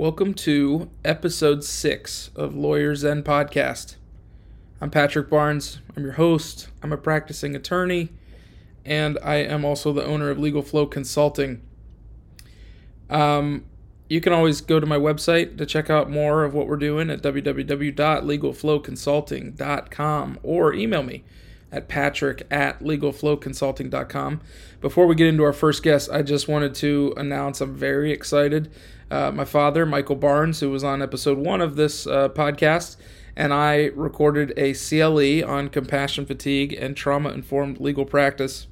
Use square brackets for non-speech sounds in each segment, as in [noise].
Welcome to episode six of Lawyer Zen Podcast. I'm Patrick Barnes. I'm your host. I'm a practicing attorney, and I am also the owner of Legal Flow Consulting. Um, you can always go to my website to check out more of what we're doing at www.legalflowconsulting.com or email me at patrick at legalflowconsulting.com. Before we get into our first guest, I just wanted to announce I'm very excited. Uh, my father, Michael Barnes, who was on episode one of this uh, podcast, and I recorded a CLE on compassion fatigue and trauma informed legal practice,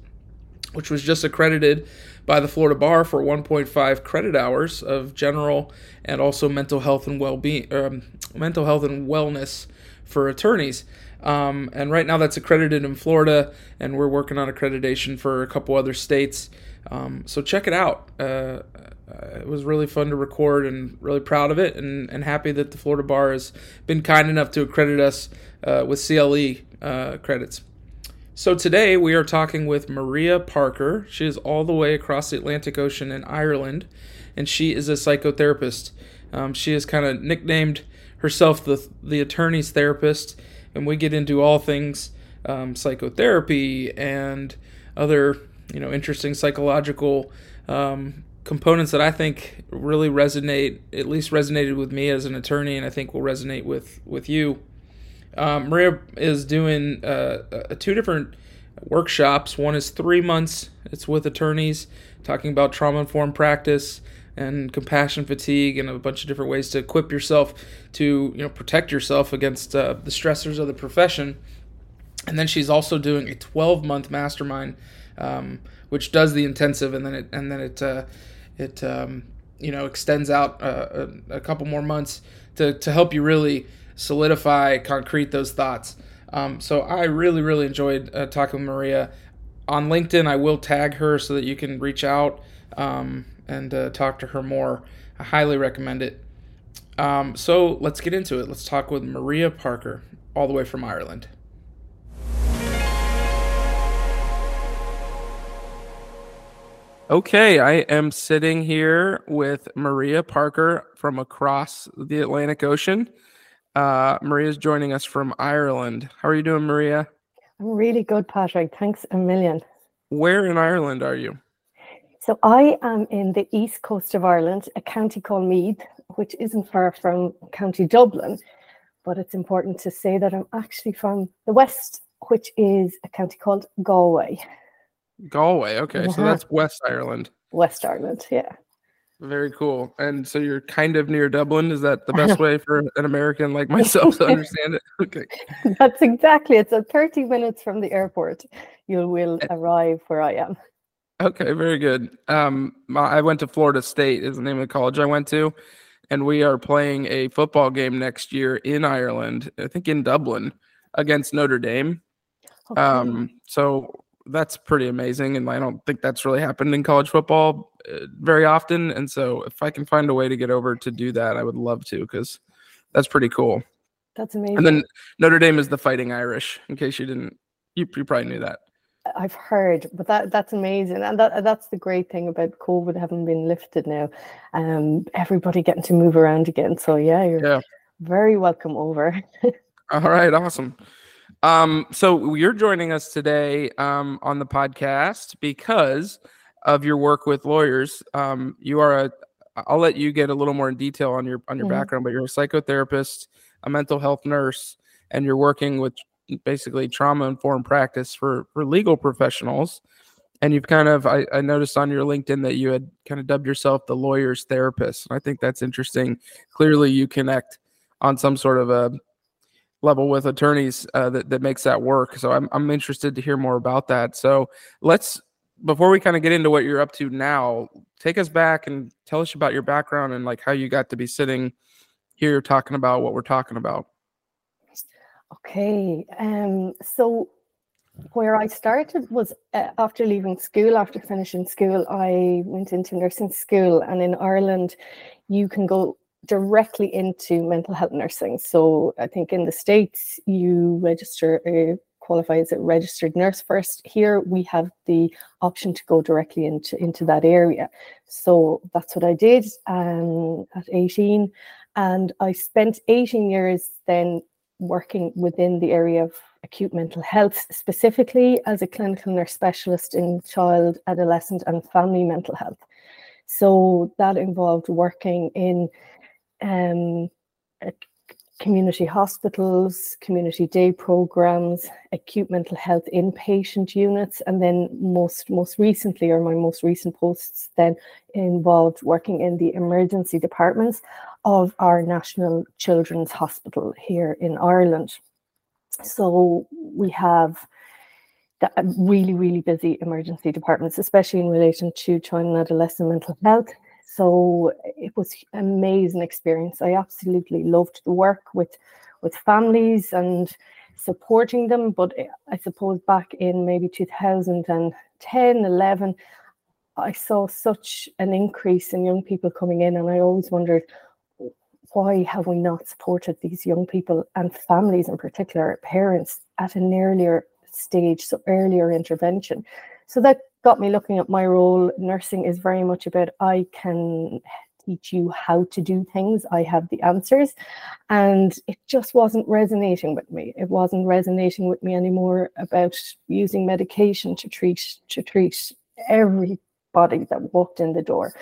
which was just accredited by the Florida Bar for 1.5 credit hours of general and also mental health and well-being, um, mental health and wellness for attorneys. Um, and right now that's accredited in Florida, and we're working on accreditation for a couple other states. Um, so check it out. Uh, uh, it was really fun to record and really proud of it, and, and happy that the Florida Bar has been kind enough to accredit us uh, with CLE uh, credits. So today we are talking with Maria Parker. She is all the way across the Atlantic Ocean in Ireland, and she is a psychotherapist. Um, she has kind of nicknamed herself the the attorney's therapist, and we get into all things um, psychotherapy and other you know interesting psychological um, components that I think really resonate, at least resonated with me as an attorney, and I think will resonate with with you. Um, Maria is doing uh, uh, two different workshops. One is three months. It's with attorneys talking about trauma informed practice and compassion fatigue and a bunch of different ways to equip yourself to you know protect yourself against uh, the stressors of the profession. And then she's also doing a 12 month mastermind, um, which does the intensive, and then it and then it uh, it um, you know extends out uh, a, a couple more months to to help you really solidify, concrete those thoughts. Um, so I really, really enjoyed uh, talking with Maria. On LinkedIn, I will tag her so that you can reach out um, and uh, talk to her more. I highly recommend it. Um, so let's get into it. Let's talk with Maria Parker, all the way from Ireland. Okay, I am sitting here with Maria Parker from across the Atlantic Ocean. Uh, Maria's joining us from Ireland. How are you doing, Maria? I'm really good, Patrick. Thanks a million. Where in Ireland are you? So I am in the east coast of Ireland, a county called Meath, which isn't far from County Dublin. But it's important to say that I'm actually from the west, which is a county called Galway. Galway. Okay, uh-huh. so that's West Ireland. West Ireland, yeah. Very cool. And so you're kind of near Dublin. Is that the best [laughs] way for an American like myself to understand it? [laughs] Okay. That's exactly. It's a 30 minutes from the airport. You will arrive where I am. Okay, very good. Um, I went to Florida State is the name of the college I went to, and we are playing a football game next year in Ireland. I think in Dublin against Notre Dame. Okay. Um, so that's pretty amazing, and I don't think that's really happened in college football uh, very often. And so, if I can find a way to get over to do that, I would love to because that's pretty cool. That's amazing. And then Notre Dame is the Fighting Irish. In case you didn't, you, you probably knew that. I've heard, but that that's amazing, and that that's the great thing about COVID having been lifted now. Um, everybody getting to move around again. So yeah, you're yeah. very welcome over. [laughs] All right, awesome. Um, so you're joining us today um, on the podcast because of your work with lawyers. Um, you are a. I'll let you get a little more in detail on your on your mm-hmm. background, but you're a psychotherapist, a mental health nurse, and you're working with basically trauma informed practice for for legal professionals. And you've kind of I, I noticed on your LinkedIn that you had kind of dubbed yourself the lawyer's therapist. And I think that's interesting. Clearly, you connect on some sort of a level with attorneys uh, that, that makes that work. So I'm, I'm interested to hear more about that. So let's, before we kind of get into what you're up to now, take us back and tell us about your background and like how you got to be sitting here talking about what we're talking about. Okay. Um, so where I started was uh, after leaving school, after finishing school, I went into nursing school. And in Ireland, you can go directly into mental health nursing. So I think in the States, you register a qualify as a registered nurse first. Here we have the option to go directly into, into that area. So that's what I did um, at 18. And I spent 18 years then working within the area of acute mental health, specifically as a clinical nurse specialist in child, adolescent, and family mental health. So that involved working in um, community hospitals, community day programs, acute mental health inpatient units, and then most most recently, or my most recent posts, then involved working in the emergency departments of our National Children's Hospital here in Ireland. So we have the really, really busy emergency departments, especially in relation to child and adolescent mental health. So it was amazing experience. I absolutely loved the work with with families and supporting them. But eh, I suppose back in maybe 2010, 11, I saw such an increase in young people coming in, and I always wondered why have we not supported these young people and families in particular, parents at an earlier stage, so earlier intervention. So that got me looking at my role. Nursing is very much about I can teach you how to do things. I have the answers. And it just wasn't resonating with me. It wasn't resonating with me anymore about using medication to treat to treat everybody that walked in the door.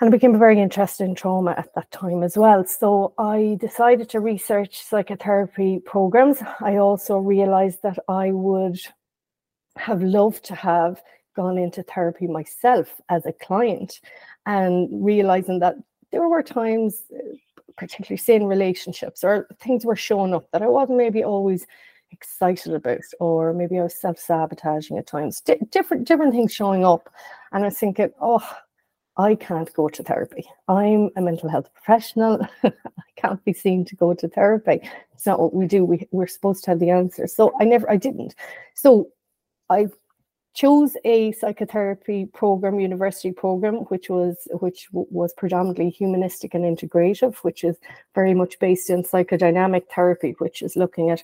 And I became very interested in trauma at that time as well. So I decided to research psychotherapy programs. I also realized that I would have loved to have gone into therapy myself as a client and realizing that there were times, uh, particularly say in relationships, or things were showing up that I wasn't maybe always excited about, or maybe I was self-sabotaging at times. D- different different things showing up, and I was thinking, oh, I can't go to therapy. I'm a mental health professional. [laughs] I can't be seen to go to therapy. It's not what we do. We, we're supposed to have the answers. So I never, I didn't. So I chose a psychotherapy program, university program, which was which was predominantly humanistic and integrative, which is very much based in psychodynamic therapy, which is looking at,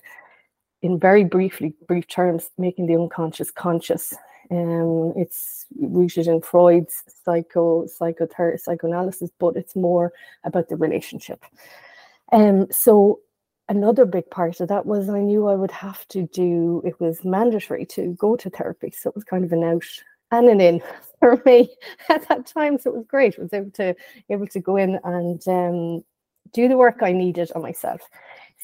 in very briefly brief terms, making the unconscious conscious. Um, it's rooted in Freud's psycho psychoanalysis, but it's more about the relationship. Um, so another big part of that was I knew I would have to do it was mandatory to go to therapy. So it was kind of an out and an in [laughs] for me at that time. So it was great. I was able to able to go in and um, do the work I needed on myself.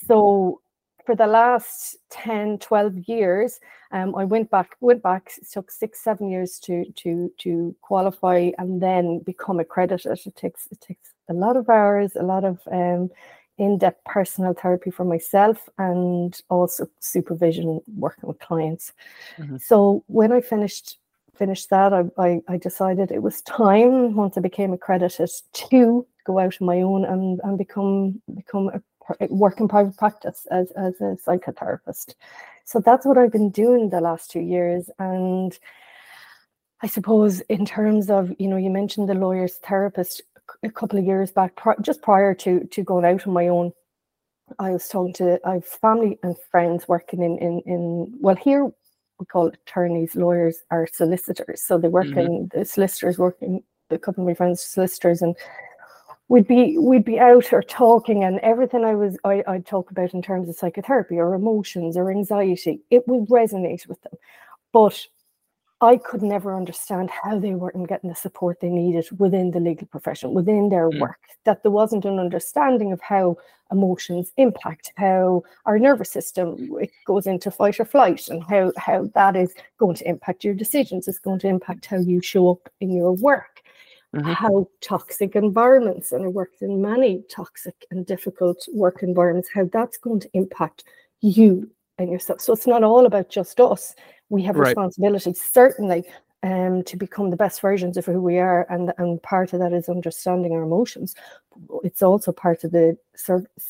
So for the last 10, 12 years, um, I went back, went back, took six, seven years to to to qualify and then become accredited. It takes it takes a lot of hours, a lot of um, in-depth personal therapy for myself and also supervision working with clients. Mm-hmm. So when I finished finished that, I, I, I, decided it was time once I became accredited to go out on my own and, and become become a work in private practice as, as a psychotherapist. So that's what I've been doing the last two years. And I suppose in terms of, you know, you mentioned the lawyer's therapist a couple of years back, just prior to to going out on my own, I was talking to I have family and friends working in in in well here we call attorneys, lawyers are solicitors. So they work mm-hmm. in the solicitors working a couple of my friends solicitors and we'd be we'd be out or talking and everything I was I, I'd talk about in terms of psychotherapy or emotions or anxiety, it would resonate with them. But I could never understand how they weren't getting the support they needed within the legal profession, within their mm. work, that there wasn't an understanding of how emotions impact, how our nervous system it goes into fight or flight, and how, how that is going to impact your decisions, it's going to impact how you show up in your work. Mm-hmm. How toxic environments, and I worked in many toxic and difficult work environments, how that's going to impact you and yourself. So it's not all about just us we have right. responsibility certainly um, to become the best versions of who we are, and and part of that is understanding our emotions. It's also part of the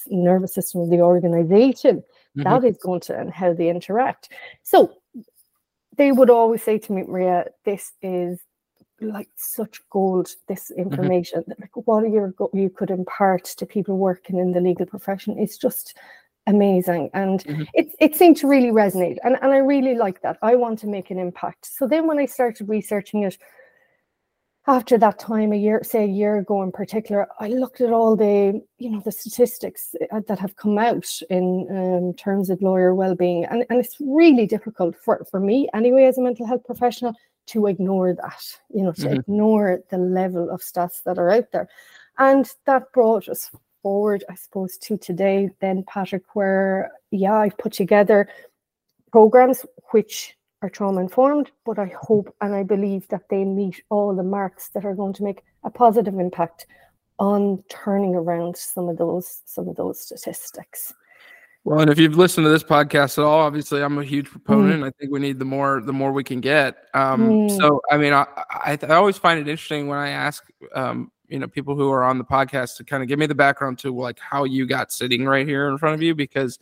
nervous system of the organization mm-hmm. that is going to and how they interact. So they would always say to me, Maria, this is like such gold. This mm-hmm. information, mm-hmm. like what you you could impart to people working in the legal profession, is just amazing. And mm-hmm. it, it seemed to really resonate. And, and I really like that. I want to make an impact. So then when I started researching it, after that time, a year, say a year ago in particular, I looked at all the, you know, the statistics uh, that have come out in um, terms of lawyer well-being, and, and it's really difficult for, for me anyway as a mental health professional to ignore that, you know, to mm-hmm. ignore the level of stats that are out there, and that brought us forward, I suppose, to today. Then Patrick, where yeah, I've put together programs which are trauma informed, but I hope and I believe that they meet all the marks that are going to make a positive impact on turning around some of those some of those statistics. Well, and if you've listened to this podcast at all, obviously I'm a huge proponent. Mm. I think we need the more the more we can get. Um, mm. So, I mean, I, I, I always find it interesting when I ask, um, you know, people who are on the podcast to kind of give me the background to like how you got sitting right here in front of you because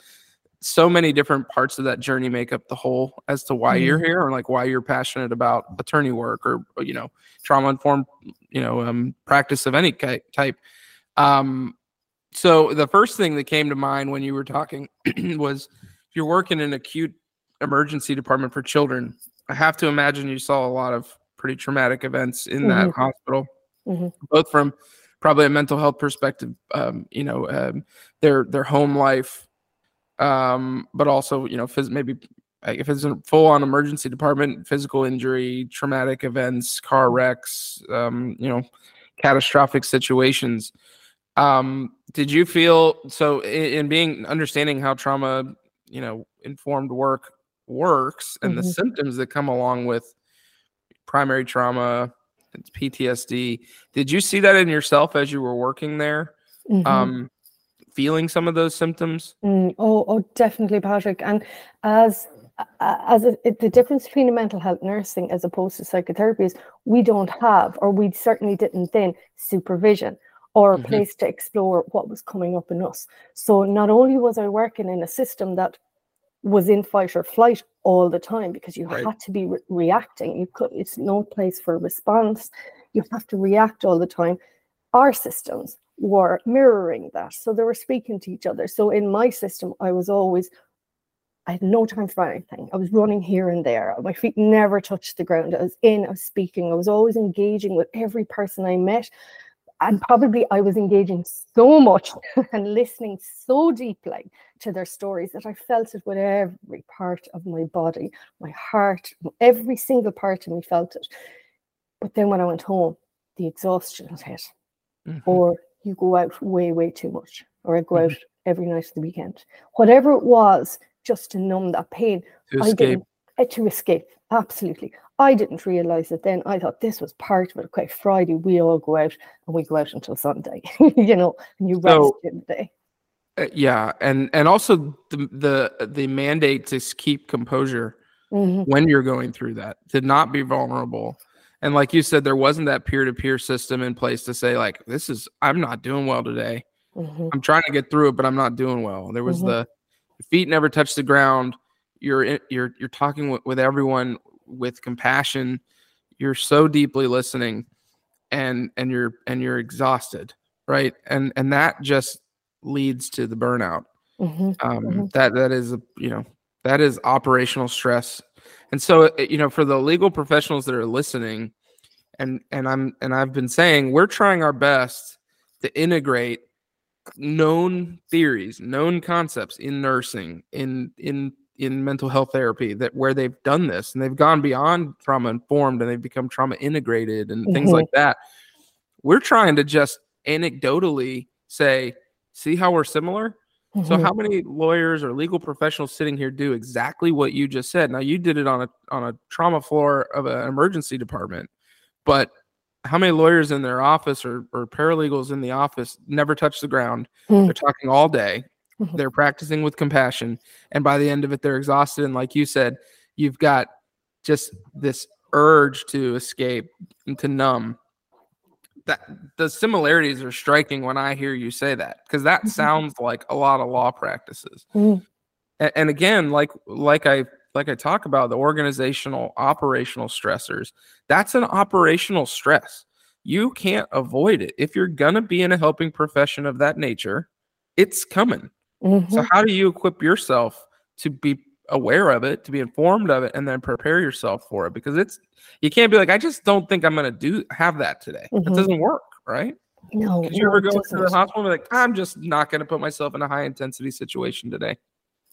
so many different parts of that journey make up the whole as to why mm-hmm. you're here or like why you're passionate about attorney work or you know trauma informed you know um, practice of any type um, so the first thing that came to mind when you were talking [clears throat] was if you're working in acute emergency department for children i have to imagine you saw a lot of pretty traumatic events in mm-hmm. that hospital mm-hmm. both from probably a mental health perspective um, you know um, their their home life um, but also you know phys- maybe if it's a full on emergency department, physical injury, traumatic events, car wrecks, um, you know, catastrophic situations. Um, did you feel so in, in, being understanding how trauma, you know, informed work works and mm-hmm. the symptoms that come along with primary trauma, PTSD? Did you see that in yourself as you were working there? Mm-hmm. Um, feeling some of those symptoms? Mm, oh, oh, definitely, Patrick. And as as a, it, the difference between a mental health nursing as opposed to psychotherapy is we don't have, or we certainly didn't then, supervision or a mm-hmm. place to explore what was coming up in us. So not only was I working in a system that was in fight or flight all the time because you right. had to be re- reacting. You could. It's no place for response. You have to react all the time. Our systems were mirroring that. So they were speaking to each other. So in my system, I was always, I had no time for anything. I was running here and there. My feet never touched the ground. I was in, I was speaking. I was always engaging with every person I met. And probably I was engaging so much [laughs] and listening so deeply to their stories that I felt it with every part of my body, my heart, every single part of me felt it. But then when I went home, the exhaustion had hit. Mm-hmm. Or you go out way, way too much, or I go mm-hmm. out every night of the weekend. Whatever it was, just to numb that pain. To I escape. To escape, absolutely. I didn't realize it then. I thought this was part of it. Okay, Friday we all go out and we go out until Sunday, [laughs] you know, and you rest so, in the day. Uh, yeah, and and also the the the mandate to keep composure mm-hmm. when you're going through that, to not be vulnerable, and like you said, there wasn't that peer to peer system in place to say, like, this is, I'm not doing well today. Mm-hmm. I'm trying to get through it, but I'm not doing well. There was mm-hmm. the feet never touch the ground. You're, you're, you're talking with, with everyone with compassion. You're so deeply listening and, and you're, and you're exhausted. Right. And, and that just leads to the burnout. Mm-hmm. Um, mm-hmm. that, that is, a, you know, that is operational stress and so, you know, for the legal professionals that are listening, and and I'm and I've been saying we're trying our best to integrate known theories, known concepts in nursing, in in in mental health therapy that where they've done this and they've gone beyond trauma informed and they've become trauma integrated and mm-hmm. things like that. We're trying to just anecdotally say, see how we're similar. Mm-hmm. So how many lawyers or legal professionals sitting here do exactly what you just said? Now you did it on a on a trauma floor of an emergency department, but how many lawyers in their office or, or paralegals in the office never touch the ground? Mm-hmm. They're talking all day. Mm-hmm. They're practicing with compassion, and by the end of it, they're exhausted. And like you said, you've got just this urge to escape and to numb that the similarities are striking when I hear you say that because that mm-hmm. sounds like a lot of law practices. Mm-hmm. And, and, again, like like I like I talk about the organizational operational stressors, that's an operational stress. You can't avoid it. If you're gonna be in a helping profession of that nature, it's coming. Mm-hmm. So how do you equip yourself to be aware of it, to be informed of it, and then prepare yourself for it? Because it's you can't be like, I just don't think I'm gonna do have that today. Mm-hmm. That doesn't work, right? No. Did you no, ever go to the hospital and be like, I'm just not gonna put myself in a high intensity situation today?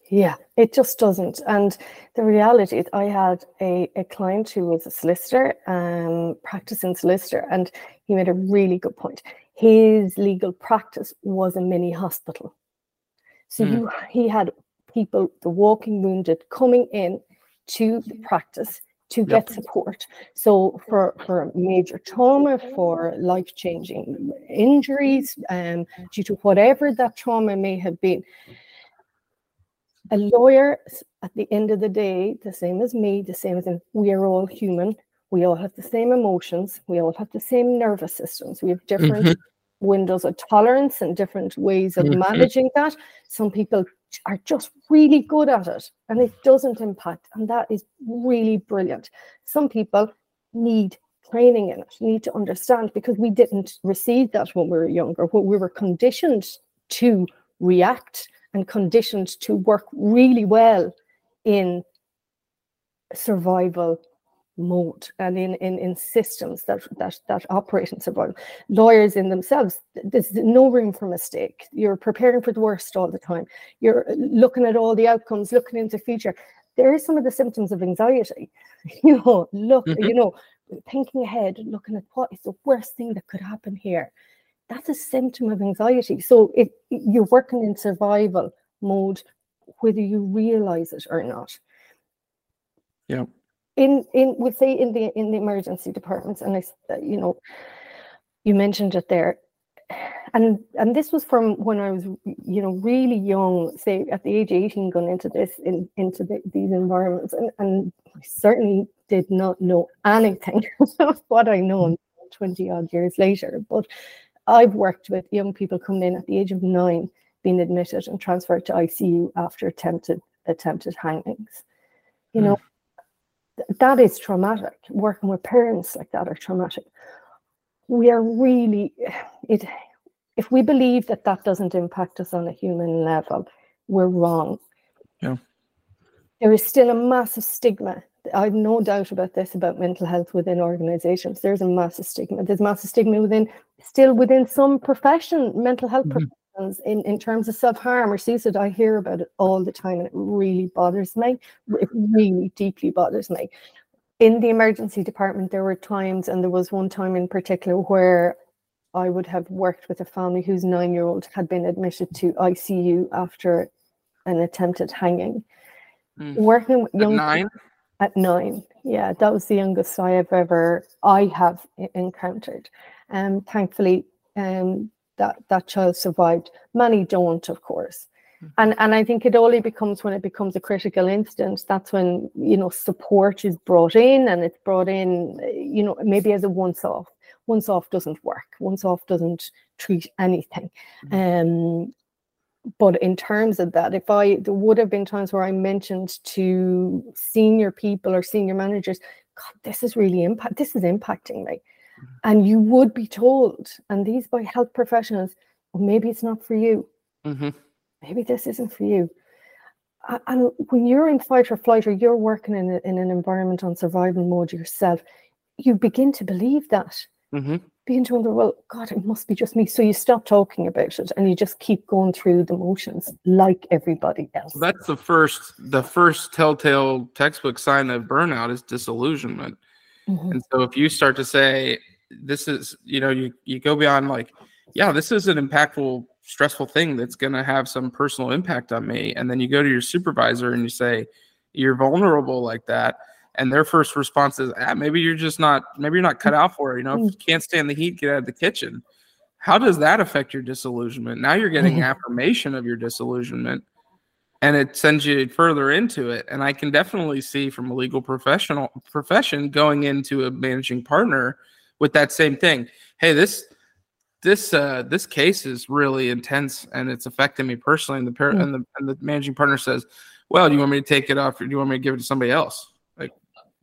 Yeah, it just doesn't. And the reality is, I had a, a client who was a solicitor, um, practicing solicitor, and he made a really good point. His legal practice was a mini hospital. So mm. you, he had people, the walking wounded, coming in to the practice to yep. get support. So for, for major trauma, for life-changing injuries, um, due to whatever that trauma may have been, a lawyer at the end of the day, the same as me, the same as in, we are all human. We all have the same emotions. We all have the same nervous systems. We have different mm-hmm. Windows of tolerance and different ways of mm-hmm. managing that. Some people are just really good at it and it doesn't impact. And that is really brilliant. Some people need training in it, need to understand because we didn't receive that when we were younger. What we were conditioned to react and conditioned to work really well in survival mode and in, in, in systems that, that that operate in survival. Lawyers in themselves, there's no room for mistake. You're preparing for the worst all the time. You're looking at all the outcomes, looking into the future. There is some of the symptoms of anxiety. [laughs] You know, look, mm-hmm. you know, thinking ahead, looking at what is the worst thing that could happen here that's a symptom of anxiety. So if you're working in survival mode, whether you realize it or not. Yeah. In in we say in the in the emergency departments, and I you know, you mentioned it there, and and this was from when I was you know really young, say at the age of 18, going into this in into the, these environments, and and I certainly did not know anything [laughs] of what I know 20 odd years later, but I've worked with young people coming in at the age of nine, being admitted and transferred to ICU after attempted attempted hangings. You know, mm. That is traumatic. Working with parents like that are traumatic. We are really it. If we believe that that doesn't impact us on a human level, we're wrong. Yeah. There is still a massive stigma I've no doubt about this about mental health within organizations. There's a massive stigma. There's massive stigma within still within some profession, mental health mm-hmm. In, in terms of self-harm or suicide. I hear about it all the time and it really bothers me. It really deeply bothers me. In the emergency department, there were times, and there was one time in particular where I would have worked with a family whose nine-year-old had been admitted to ICU after an attempted hanging. Mm. Working with young At nine? at nine. Yeah, that was the youngest I have ever I have encountered. And um, thankfully, um, that that child survived. Many don't, of course. Mm-hmm. And and I think it only becomes when it becomes a critical incident. That's when you know support is brought in, and it's brought in, you know, maybe as a once off. Once off doesn't work. Once off doesn't treat anything. Mm-hmm. Um, but in terms of that, if I there would have been times where I mentioned to senior people or senior managers, God, this is really impact. This is impacting me. And you would be told, and these by health professionals, well, maybe it's not for you. Mm-hmm. Maybe this isn't for you. And when you're in fight or flight, or you're working in, a, in an environment on survival mode yourself, you begin to believe that. Mm-hmm begin to wonder, well, God, it must be just me. So you stop talking about it and you just keep going through the motions like everybody else. That's the first the first telltale textbook sign of burnout is disillusionment. Mm-hmm. And so if you start to say this is, you know, you you go beyond like, yeah, this is an impactful, stressful thing that's gonna have some personal impact on me. And then you go to your supervisor and you say, You're vulnerable like that and their first response is, ah, maybe you're just not, maybe you're not cut out for it. You know, if you can't stand the heat, get out of the kitchen. How does that affect your disillusionment? Now you're getting mm-hmm. affirmation of your disillusionment, and it sends you further into it. And I can definitely see from a legal professional profession going into a managing partner with that same thing. Hey, this this uh this case is really intense and it's affecting me personally and the parent mm. and the and the managing partner says well do you want me to take it off or do you want me to give it to somebody else Like,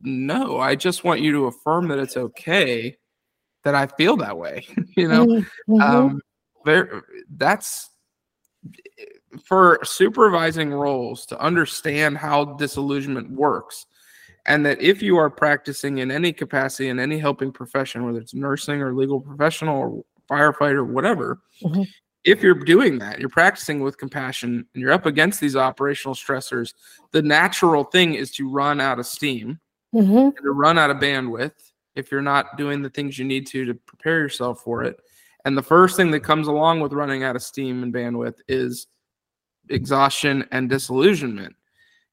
no, I just want you to affirm that it's okay that I feel that way. [laughs] you know, mm-hmm. um, there, that's for supervising roles to understand how disillusionment works and that if you are practicing in any capacity in any helping profession whether it's nursing or legal professional or firefighter whatever Mhm. if you're doing that you're practicing with compassion and you're up against these operational stressors the natural thing is to run out of steam hmm and to run out of bandwidth if you're not doing the things you need to to prepare yourself for it. And the first thing that comes along with running out of steam and bandwidth is exhaustion and disillusionment.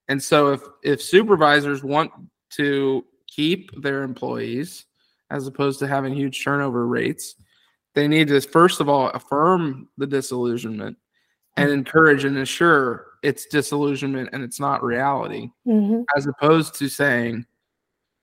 And so if if supervisors want to keep their employees as opposed to having huge turnover rates, they need to first of all affirm the disillusionment and encourage and assure it's disillusionment and it's not reality hmm as opposed to saying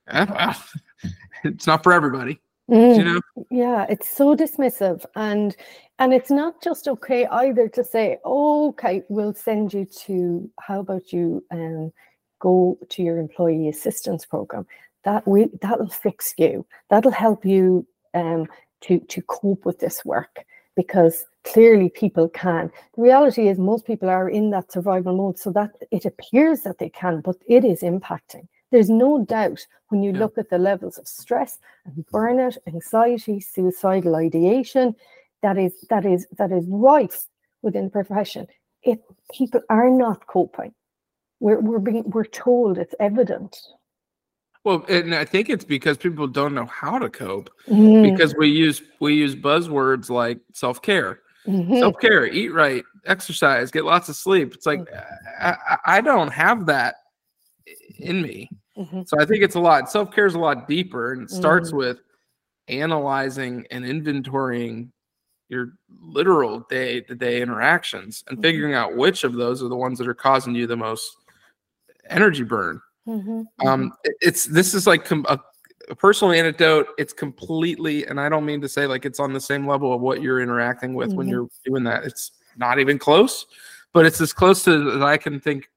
"Eh, well, [laughs] it's not for everybody Mm. you know Yeah, it's so dismissive and and it's not just okay either to say, oh, okay, we'll send you to how about you um go to your employee assistance program. That we that'll fix you. That'll help you um to to cope with this work because clearly people can. The reality is most people are in that survival mode so that it appears that they can, but it is impacting. There's no doubt when you Yeah. look at the levels of stress and burnout, anxiety, suicidal ideation, that is that is that is rife within the profession. If people are not coping. We're we're being we're told it's evident. well and i think it's because people don't know how to cope Mm, because we use we use buzzwords like self-care mhm, self-care eat right exercise get lots of sleep it's like I, I- I don't have that in me mhm, so i think it's a lot self-care is a lot deeper and it starts Mhm. with analyzing and inventorying your literal day-to-day interactions and Mhm. figuring out which of those are the ones that are causing you the most energy burn. Mhm, um it- it's this is like com- a, a personal anecdote. It's completely and i don't mean to say like it's on the same level of what you're interacting with when you're doing that. It's not even close but it's as close to as i can think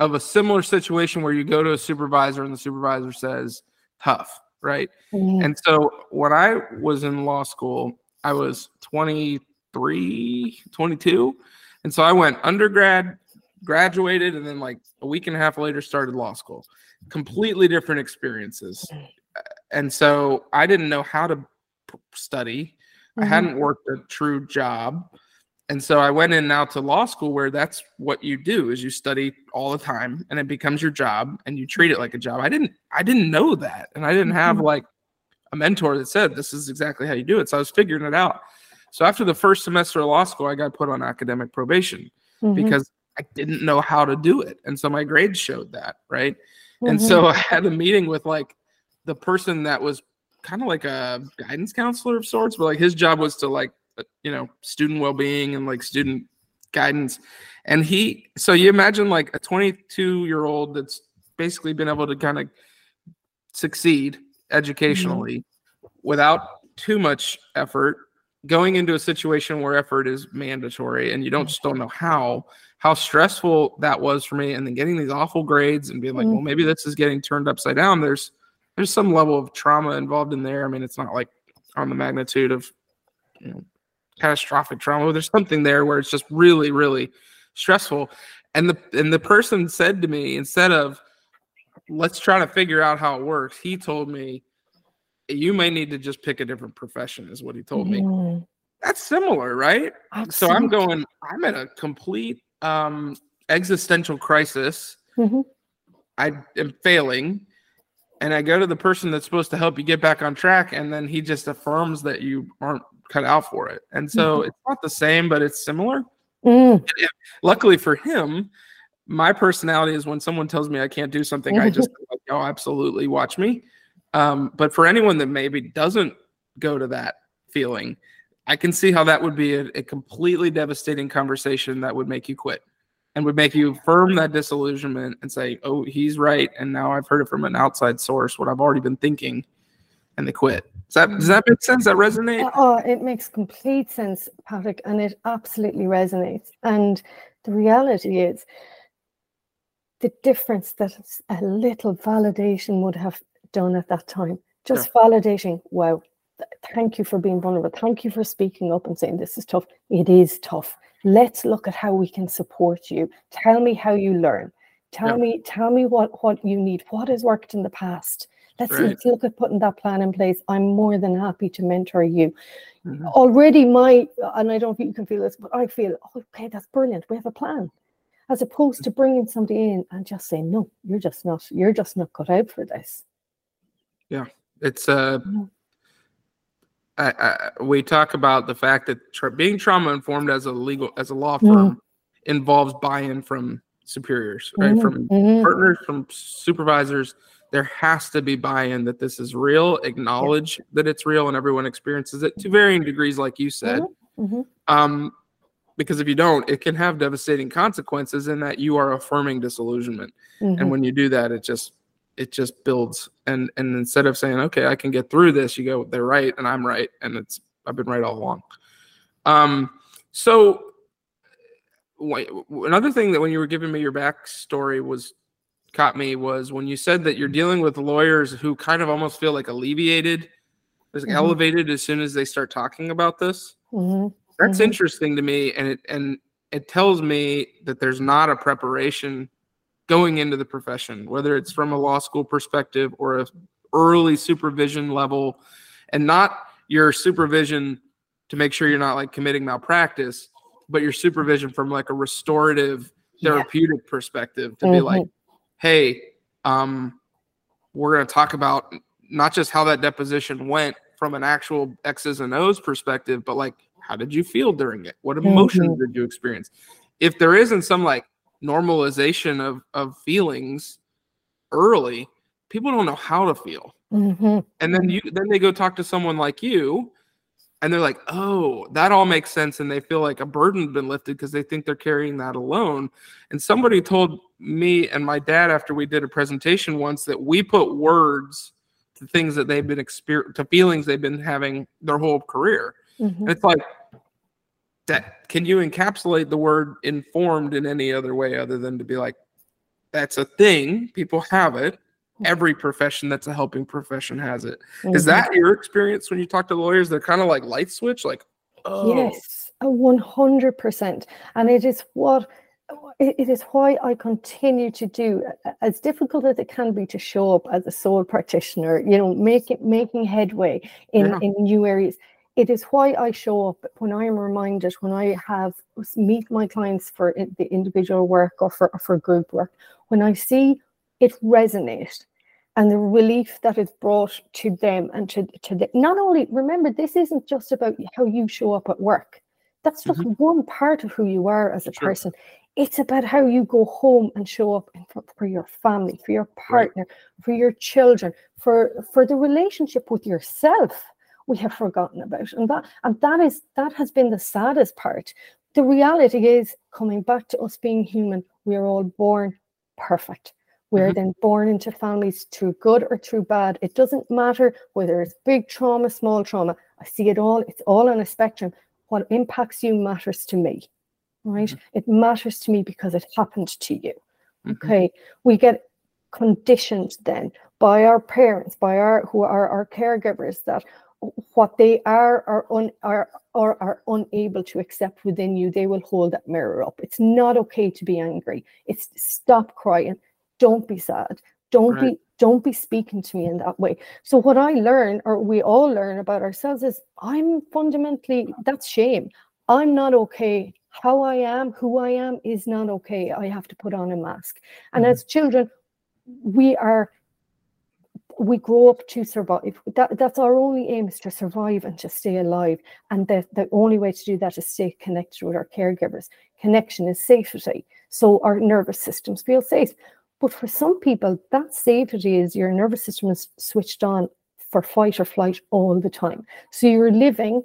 of a similar situation where you go to a supervisor and the supervisor says tough right mhm, and so when I was in law school, I was 23, 22. And so I went undergrad, graduated, and then like a week and a half later started law school. Completely different experiences. And so I didn't know how to study. I mhm, hadn't worked a true job. And so I went in now to law school where that's what you do is you study all the time and it becomes your job and you treat it like a job. I didn't I didn't know that. And I didn't have Mhm. like a mentor that said this is exactly how you do it. So I was figuring it out. So after the first semester of law school, I got put on academic probation mhm, because I didn't know how to do it. And so my grades showed that, right? And mhm, so [laughs] I had a meeting with like the person that was kind of like a guidance counselor of sorts, but like his job was to like, Uh, you know, student well being and like student guidance. And he, so you imagine like a 22 year old that's basically been able to kind of succeed mm-hmm. educationally without too much effort going into a situation where effort is mandatory and you don't mm-hmm. just don't know how how stressful that was for me and then getting these awful grades and being like Mm. well mm-hmm. maybe this is getting turned upside down there's there's some level of trauma involved in there i mean it's not like on the magnitude of you know catastrophic trauma. There's something there where it's just really really stressful. And the and the person said to me instead of let's try to figure out how it works he told me you may need to just pick a different profession is what he told me. Mhm. that's similar right? So i'm going i'm in a complete um existential crisis. Mhm, i am failing and i go to the person that's supposed to help you get back on track and then he just affirms that you aren't cut out for it. And so Mhm. it's not the same but it's similar. Mm, luckily for him my personality is when someone tells me i can't do something i just like, oh absolutely watch me. Um, but for anyone that maybe doesn't go to that feeling i can see how that would be a, a completely devastating conversation that would make you quit and would make you affirm that disillusionment and say oh he's right and now i've heard it from an outside source what i've already been thinking and they quit does that does that make sense that resonate uh, Oh, it makes complete sense, Patrick, and it absolutely resonates. And the reality is the difference that a little validation would have done at that time. Just validating, wow, thank you for being vulnerable. Thank you for speaking up and saying this is tough. It is tough. let's look at how we can support you tell me how you learn tell yeah. me tell me what what you need what has worked in the past let's, right. let's look at putting that plan in place i'm more than happy to mentor you mm-hmm. already my and i don't think you can feel this but i feel okay that's brilliant we have a plan as opposed to bringing somebody in and just saying no you're just not you're just not cut out for this yeah it's uh mm-hmm. I, I, we talk about the fact that tra- being trauma informed as a legal as a law firm mm. involves buy-in from superiors, right? Mm-hmm. From mm-hmm. partners, from supervisors. There has to be buy-in that this is real. Acknowledge yeah. that it's real, and everyone experiences it to varying degrees, like you said. Mm-hmm. mm-hmm. Um, because if you don't, it can have devastating consequences in that you are affirming disillusionment, and mm-hmm. when you do that, it just it just builds and and instead of saying okay i can get through this you go they're right and i'm right and it's i've been right all along um so another thing that when you were giving me your backstory was caught me was when you said that you're dealing with lawyers who kind of almost feel like alleviated like mm-hmm. elevated as soon as they start talking about this mm-hmm. that's mm-hmm. interesting to me and it and it tells me that there's not a preparation going into the profession, whether it's from a law school perspective or a early supervision level, and not your supervision to make sure you're not like committing malpractice, but your supervision from like a restorative therapeutic yeah. perspective to mm-hmm. be like, hey, um, we're going to talk about not just how that deposition went from an actual X's and O's perspective, but like, how did you feel during it? What emotions mm-hmm. did you experience? If there isn't some like normalization of of feelings early, people don't know how to feel. Mm-hmm. And then you then they go talk to someone like you and they're like, "Oh, that all makes sense," and they feel like a burden has been lifted because they think they're carrying that alone. And somebody told me and my dad after we did a presentation once that we put words to things that they've been exper- to feelings they've been having their whole career. Mm-hmm. And it's like that can you encapsulate the word informed in any other way other than to be like that's a thing people have it every profession that's a helping profession has it. Mm-hmm. Is that your experience when you talk to lawyers they're kind of like light switch like oh yes a 100% and it is what it is why I continue to do as difficult as it can be to show up as a sole practitioner, you know, making making headway in, yeah. in new areas it is why I show up when I am reminded, when I have meet my clients for the individual work or for, for group work, when I see it resonate and the relief that that is brought to them and to, to the, not only remember this isn't just about how you show up at work. That's just mm-hmm. one part of who you are as a sure. person. It's about how you go home and show up for, for your family, for your partner, right. for your children, for for the relationship with yourself we have forgotten about. And that and that is that has been the saddest part. The reality is coming back to us being human, we are all born perfect. We're mm-hmm. then born into families through good or through bad. It doesn't matter whether it's big trauma, small trauma. I see it all. It's all on a spectrum. What impacts you matters to me, right? Mm-hmm. It matters to me because it happened to you. Mm-hmm. Okay. We get conditioned then by our parents, by our who are our caregivers that what they are are, un, are or are unable to accept within you, they will hold that mirror up. It's not okay to be angry. It's stop crying. Don't be sad. Don't right. be don't be speaking to me in that way. So what I learn, or we all learn about ourselves, is I'm fundamentally that's shame. I'm not okay. How I am, who I am, is not okay. I have to put on a mask. And mm-hmm. as children, we are we grow up to survive. That, that's our only aim is to survive and to stay alive. And the, the only way to do that is stay connected with our caregivers. Connection is safety. So our nervous systems feel safe. But for some people, that safety is your nervous system is switched on for fight or flight all the time. So you're living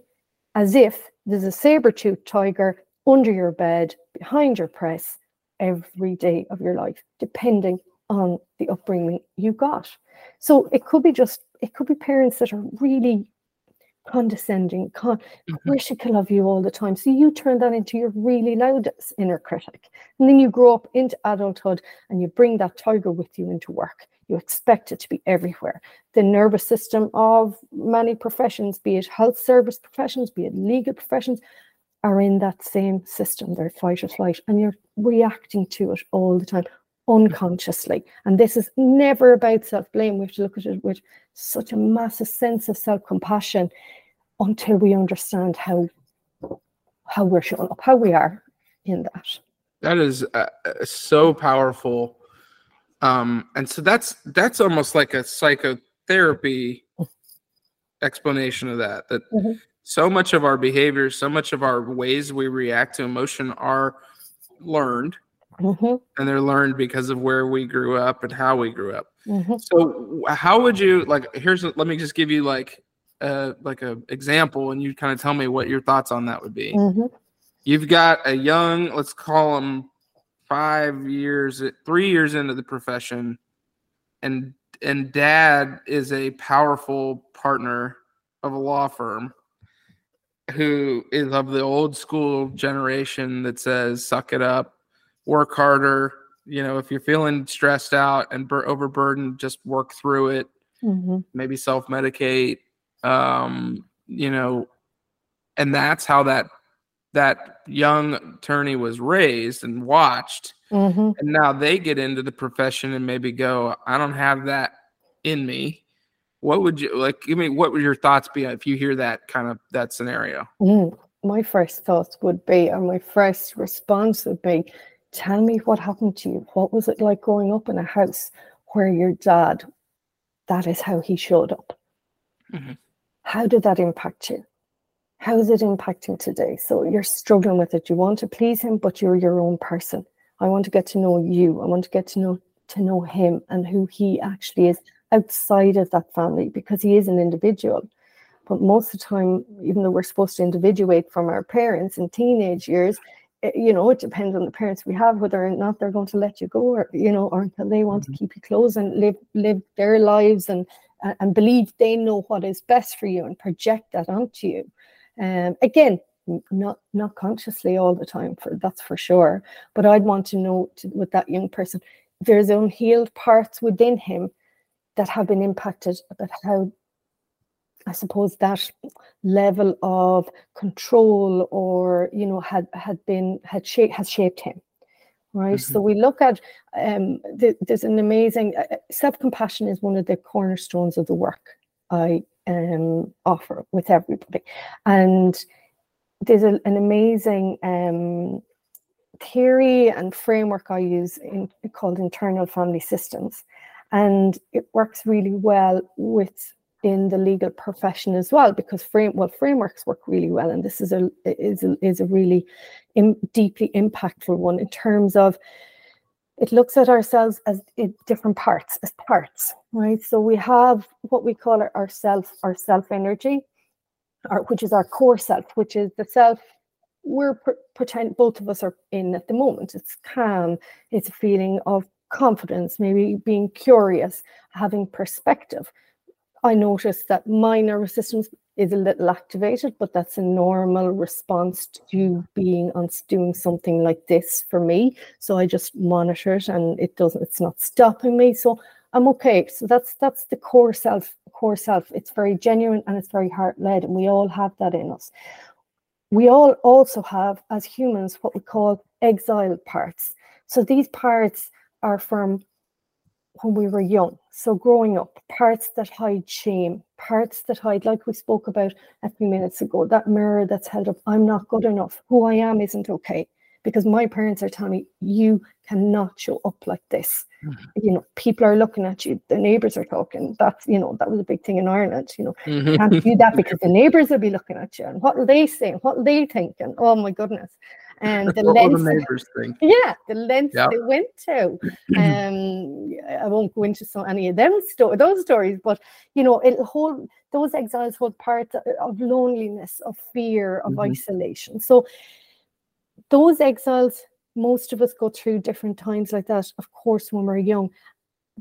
as if there's a saber tooth tiger under your bed, behind your press, every day of your life, depending on the upbringing you got. So it could be just, it could be parents that are really condescending, con- mm-hmm. critical of you all the time. So you turn that into your really loud inner critic. And then you grow up into adulthood and you bring that tiger with you into work. You expect it to be everywhere. The nervous system of many professions, be it health service professions, be it legal professions, are in that same system, they're fight or flight, and you're reacting to it all the time unconsciously. And this is never about self blame. We have to look at it with such a massive sense of self compassion until we understand how how we're showing up, how we are in that. That is uh, uh so powerful. Um, and so that's that's almost like a psychotherapy explanation of that. That mm-hmm. so much of our behaviors, so much of our ways we react to emotion are learned, mm-hmm. and they're learned because of where we grew up and how we grew up. Mm-hmm. So, how would you like? Here's let me just give you like a like a example, and you kind of tell me what your thoughts on that would be. Mm-hmm. You've got a young, let's call him five years, three years into the profession, and and dad is a powerful partner of a law firm who is of the old school generation that says suck it up work harder you know if you're feeling stressed out and bur- overburdened just work through it mm-hmm. maybe self-medicate um you know and that's how that that young attorney was raised and watched mm-hmm. and now they get into the profession and maybe go i don't have that in me what would you like give me what would your thoughts be if you hear that kind of that scenario mm, my first thoughts would be or my first response would be tell me what happened to you what was it like growing up in a house where your dad that is how he showed up mm-hmm. how did that impact you how is it impacting today? So you're struggling with it. You want to please him, but you're your own person. I want to get to know you. I want to get to know to know him and who he actually is outside of that family because he is an individual. But most of the time, even though we're supposed to individuate from our parents in teenage years, you know, it depends on the parents we have whether or not they're going to let you go, or you know, or until they want mm-hmm. to keep you close and live live their lives and and believe they know what is best for you and project that onto you. Um, again, not not consciously all the time for that's for sure. But I'd want to know to, with that young person, there's unhealed parts within him that have been impacted about how I suppose that level of control or you know had had been had shaped has shaped him right mm-hmm. so we look at um the, there's an amazing uh, self-compassion is one of the cornerstones of the work I um, offer with everybody. And there's a, an amazing um, theory and framework I use in, called internal family systems. And it works really well with in the legal profession as well because frame well frameworks work really well and this is a is a, is a really in, deeply impactful one in terms of it looks at ourselves as different parts, as parts, right? So we have what we call our, our self, our self energy, our, which is our core self, which is the self we're pretend both of us are in at the moment. It's calm, it's a feeling of confidence, maybe being curious, having perspective. I noticed that my nervous system is a little activated, but that's a normal response to being on doing something like this for me. So I just monitor it and it doesn't, it's not stopping me. So I'm okay. So that's that's the core self, core self. It's very genuine and it's very heart-led, and we all have that in us. We all also have, as humans, what we call exiled parts. So these parts are from when we were young. So growing up, parts that hide shame, parts that hide, like we spoke about a few minutes ago, that mirror that's held up, I'm not good enough. Who I am isn't okay. Because my parents are telling me, you cannot show up like this. Mm-hmm. You know, people are looking at you, the neighbors are talking. That's, you know, that was a big thing in Ireland. You know, mm-hmm. can't do that [laughs] because the neighbors will be looking at you. And what will they say? What will they think? And oh my goodness and the length the neighbors think. yeah the length yep. they went to [clears throat] um i won't go into so any of them sto- those stories but you know it hold those exiles hold part of loneliness of fear of mm-hmm. isolation so those exiles most of us go through different times like that of course when we're young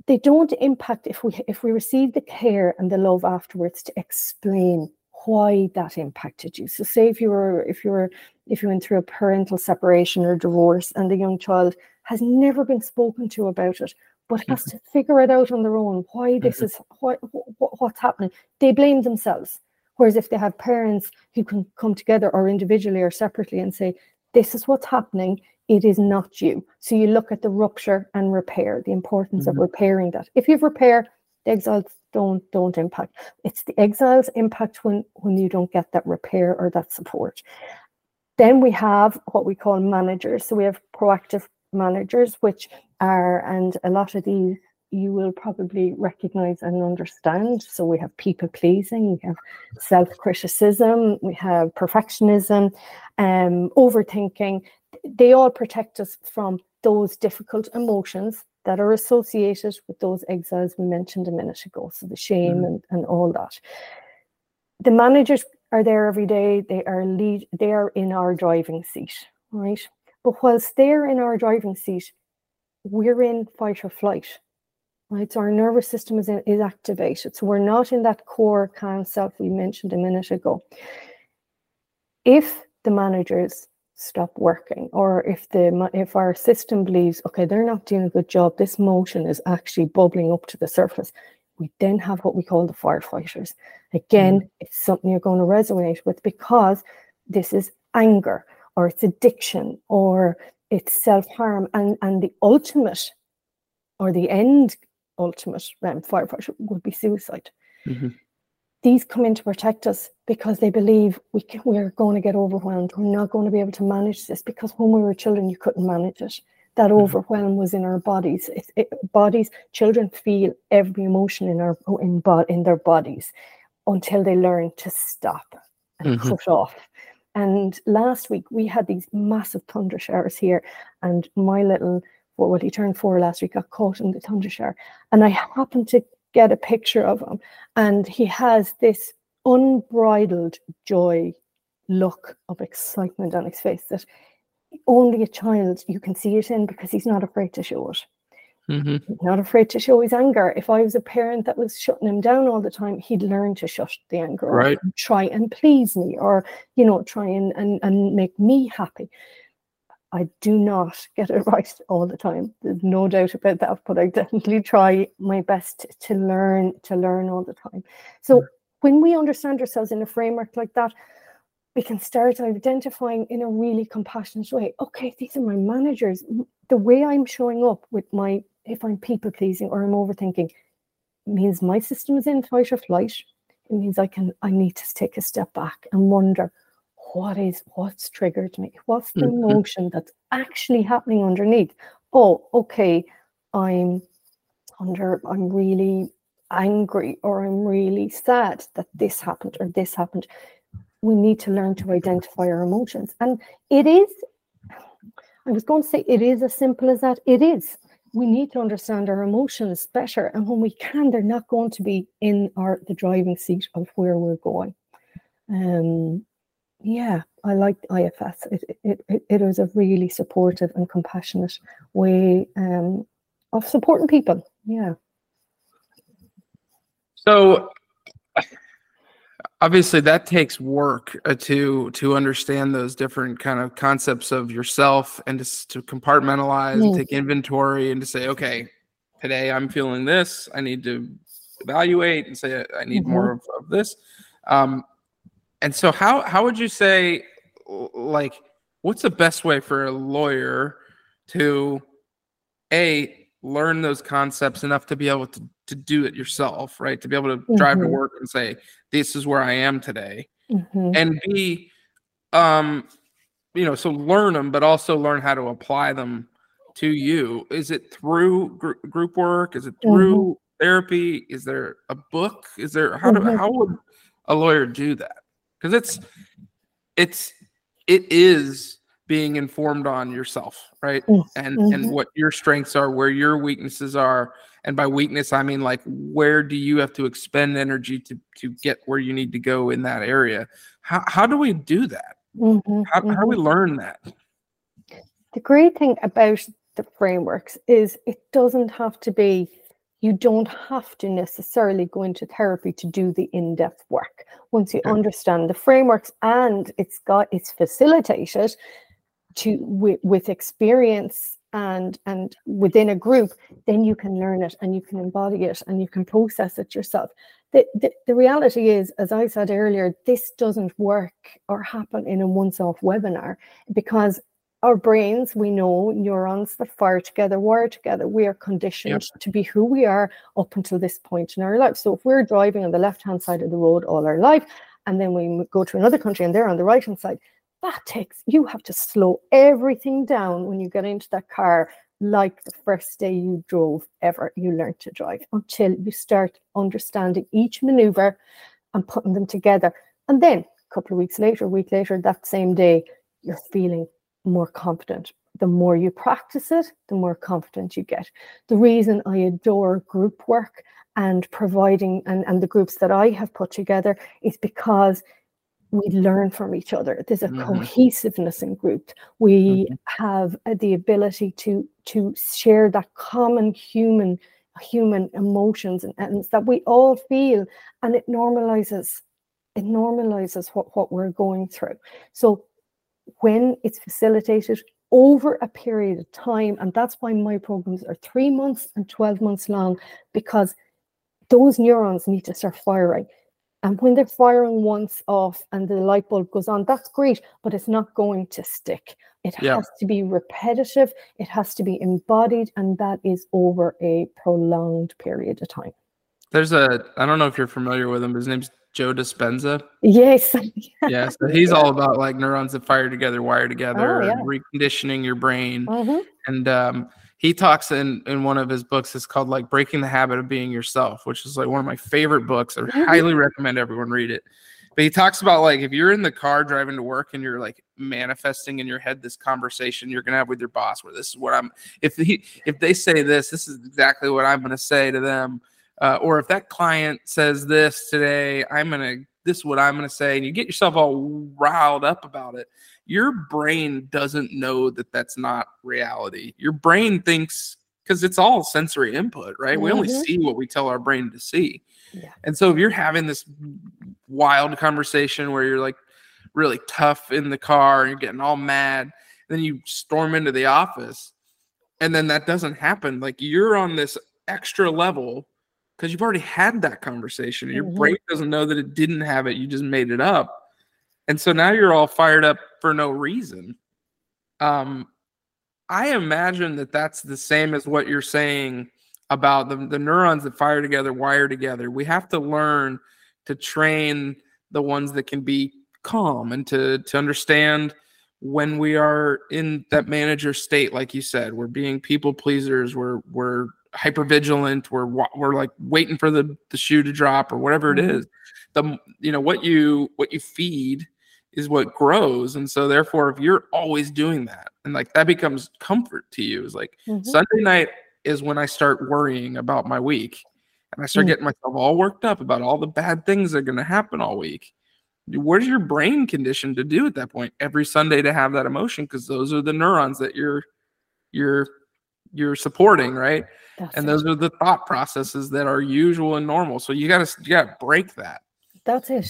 they don't impact if we if we receive the care and the love afterwards to explain why that impacted you. So say if you were if you were if you went through a parental separation or divorce and the young child has never been spoken to about it, but has mm-hmm. to figure it out on their own why this mm-hmm. is what, what's happening. They blame themselves. Whereas if they have parents who can come together or individually or separately and say, this is what's happening, it is not you. So you look at the rupture and repair, the importance mm-hmm. of repairing that. If you've repair, the exiles don't don't impact. It's the exiles impact when when you don't get that repair or that support. Then we have what we call managers. So we have proactive managers, which are, and a lot of these you will probably recognize and understand. So we have people pleasing, we have self criticism, we have perfectionism, um, overthinking. They all protect us from those difficult emotions that are associated with those exiles we mentioned a minute ago. So the shame mm-hmm. and, and all that. The managers are there every day. They are lead. They are in our driving seat, right? But whilst they're in our driving seat, we're in fight or flight right? So our nervous system is, in, is activated. So we're not in that core calm self we mentioned a minute ago. If the managers stop working, or if the if our system believes, okay, they're not doing a good job, this motion is actually bubbling up to the surface. We then have what we call the firefighters. Again, mm. it's something you're going to resonate with because this is anger, or it's addiction, or it's self harm, and and the ultimate or the end ultimate um, firefighter would be suicide. Mm-hmm. These come in to protect us because they believe we can, we're going to get overwhelmed. We're not going to be able to manage this because when we were children, you couldn't manage it. That mm-hmm. overwhelm was in our bodies. It, it, bodies, children feel every emotion in our in, in their bodies until they learn to stop and mm-hmm. cut off. And last week we had these massive thunder showers here, and my little well, he turned four last week, got caught in the thunder shower. And I happened to get a picture of him, and he has this unbridled joy look of excitement on his face that only a child you can see it in because he's not afraid to show it. Mm-hmm. Not afraid to show his anger. If I was a parent that was shutting him down all the time, he'd learn to shut the anger right. and try and please me or, you know, try and, and, and make me happy. I do not get [laughs] it right all the time. There's no doubt about that, but I definitely try my best to learn to learn all the time. So when we understand ourselves in a framework like that, we can start identifying in a really compassionate way. Okay, these are my managers. The way I'm showing up with my if I'm people pleasing or I'm overthinking means my system is in fight or flight. It means I can I need to take a step back and wonder what is what's triggered me? What's the mm-hmm. emotion that's actually happening underneath? Oh okay i'm under i'm really angry or i'm really sad that this happened or this happened. We need to learn to identify our emotions. And it is i was going to say it is as simple as that. It is. We need to understand our emotions better. And when we can they're not going to be in our the driving seat of where we're going. Um yeah, I liked IFS. It, it, it, it was a really supportive and compassionate way um, of supporting people. Yeah. So obviously that takes work uh, to to understand those different kind of concepts of yourself and to, to compartmentalize mm. and take inventory and to say okay today i'm feeling this i need to evaluate and say i need mm-hmm. more of, of this um, and so how how would you say like what's the best way for a lawyer to a learn those concepts enough to be able to, to do it yourself, right? To be able to mm-hmm. drive to mm-hmm. work and say, this is where I am today. Mm-hmm. And B, um, you know, so learn them, but also learn how to apply them to you. Is it through gr- group work? Is it through mm-hmm. therapy? Is there a book? Is there how do mm-hmm. how would a lawyer do that? Because it's it's it is being informed on yourself right? And mm-hmm. and what your strengths are where your weaknesses are. And by weakness i mean like where do you have to expend energy to to get where you need to go in that area? How, how do we do that? Mm-hmm, how, how do we mm-hmm. learn that? The great thing about the frameworks is it doesn't have to be you don't have to necessarily go into therapy to do the in-depth work once you okay. understand the frameworks and it's got it's facilitated to with, with experience and and within a group then you can learn it and you can embody it and you can process it yourself the, the, the reality is, as I said earlier, this doesn't work or happen in a once off webinar because our brains, we know neurons that fire together, wire together. We are conditioned yep. to be who we are up until this point in our life. So if we're driving on the left hand side of the road all our life, and then we go to another country and they're on the right hand side, that takes you have to slow everything down when you get into that car like the first day you drove ever you learned to drive until you start understanding each maneuver and putting them together and then a couple of weeks later a week later that same day you're feeling more confident. The more you practice it the more confident you get. The reason i adore group work and providing and, and the groups that i have put together is because we learn from each other. There's a mm-hmm. cohesiveness in group. We mm-hmm. have uh, the ability to to share that common human human emotions and, and that we all feel and it normalizes it normalizes what, what we're going through. So when it's facilitated over a period of time and that's why my programs are three months and 12 months long because those neurons need to start firing and when they're firing once off and the light bulb goes on, that's great, but it's not going to stick. It yeah. has to be repetitive, it has to be embodied, and that is over a prolonged period of time. There's a, I don't know if you're familiar with him, his name's Joe Dispenza. Yes. [laughs] yeah. So he's all about like neurons that fire together, wire together, oh, yeah. and reconditioning your brain. Mm-hmm. And um, he talks in in one of his books it's called like breaking the habit of being yourself which is like one of my favorite books i mm-hmm. highly recommend everyone read it but he talks about like if you're in the car driving to work and you're like manifesting in your head this conversation you're gonna have with your boss where this is what i'm if he if they say this this is exactly what i'm gonna say to them uh, or if that client says this today i'm gonna this is what i'm gonna say and you get yourself all riled up about it your brain doesn't know that that's not reality. Your brain thinks because it's all sensory input, right? Mm-hmm. We only mm-hmm. see what we tell our brain to see. Yeah. And so if you're having this wild conversation where you're like really tough in the car and you're getting all mad, then you storm into the office and then that doesn't happen. Like you're on this extra level because you've already had that conversation. Your mm-hmm. brain doesn't know that it didn't have it. You just made it up. And so now you're all fired up for no reason. Um, I imagine that that's the same as what you're saying about the, the neurons that fire together, wire together. We have to learn to train the ones that can be calm and to to understand when we are in that manager state, like you said, we're being people pleasers, we're we're hyper vigilant, we're we're like waiting for the the shoe to drop or whatever it mm-hmm. The you know what you what you feed is what grows. And so therefore, if you're always doing that and like that becomes comfort to you, is like mm-hmm. Sunday night is when I start worrying about my week and I start mm-hmm. getting myself all worked up about all the bad things that are going to happen all week. Where's your brain conditioned to do at that point every Sunday to have that emotion? Because those are the neurons that you're you're you're supporting, right? That's and those are the thought processes that are usual and normal. So you gotta you gotta break that. That's it.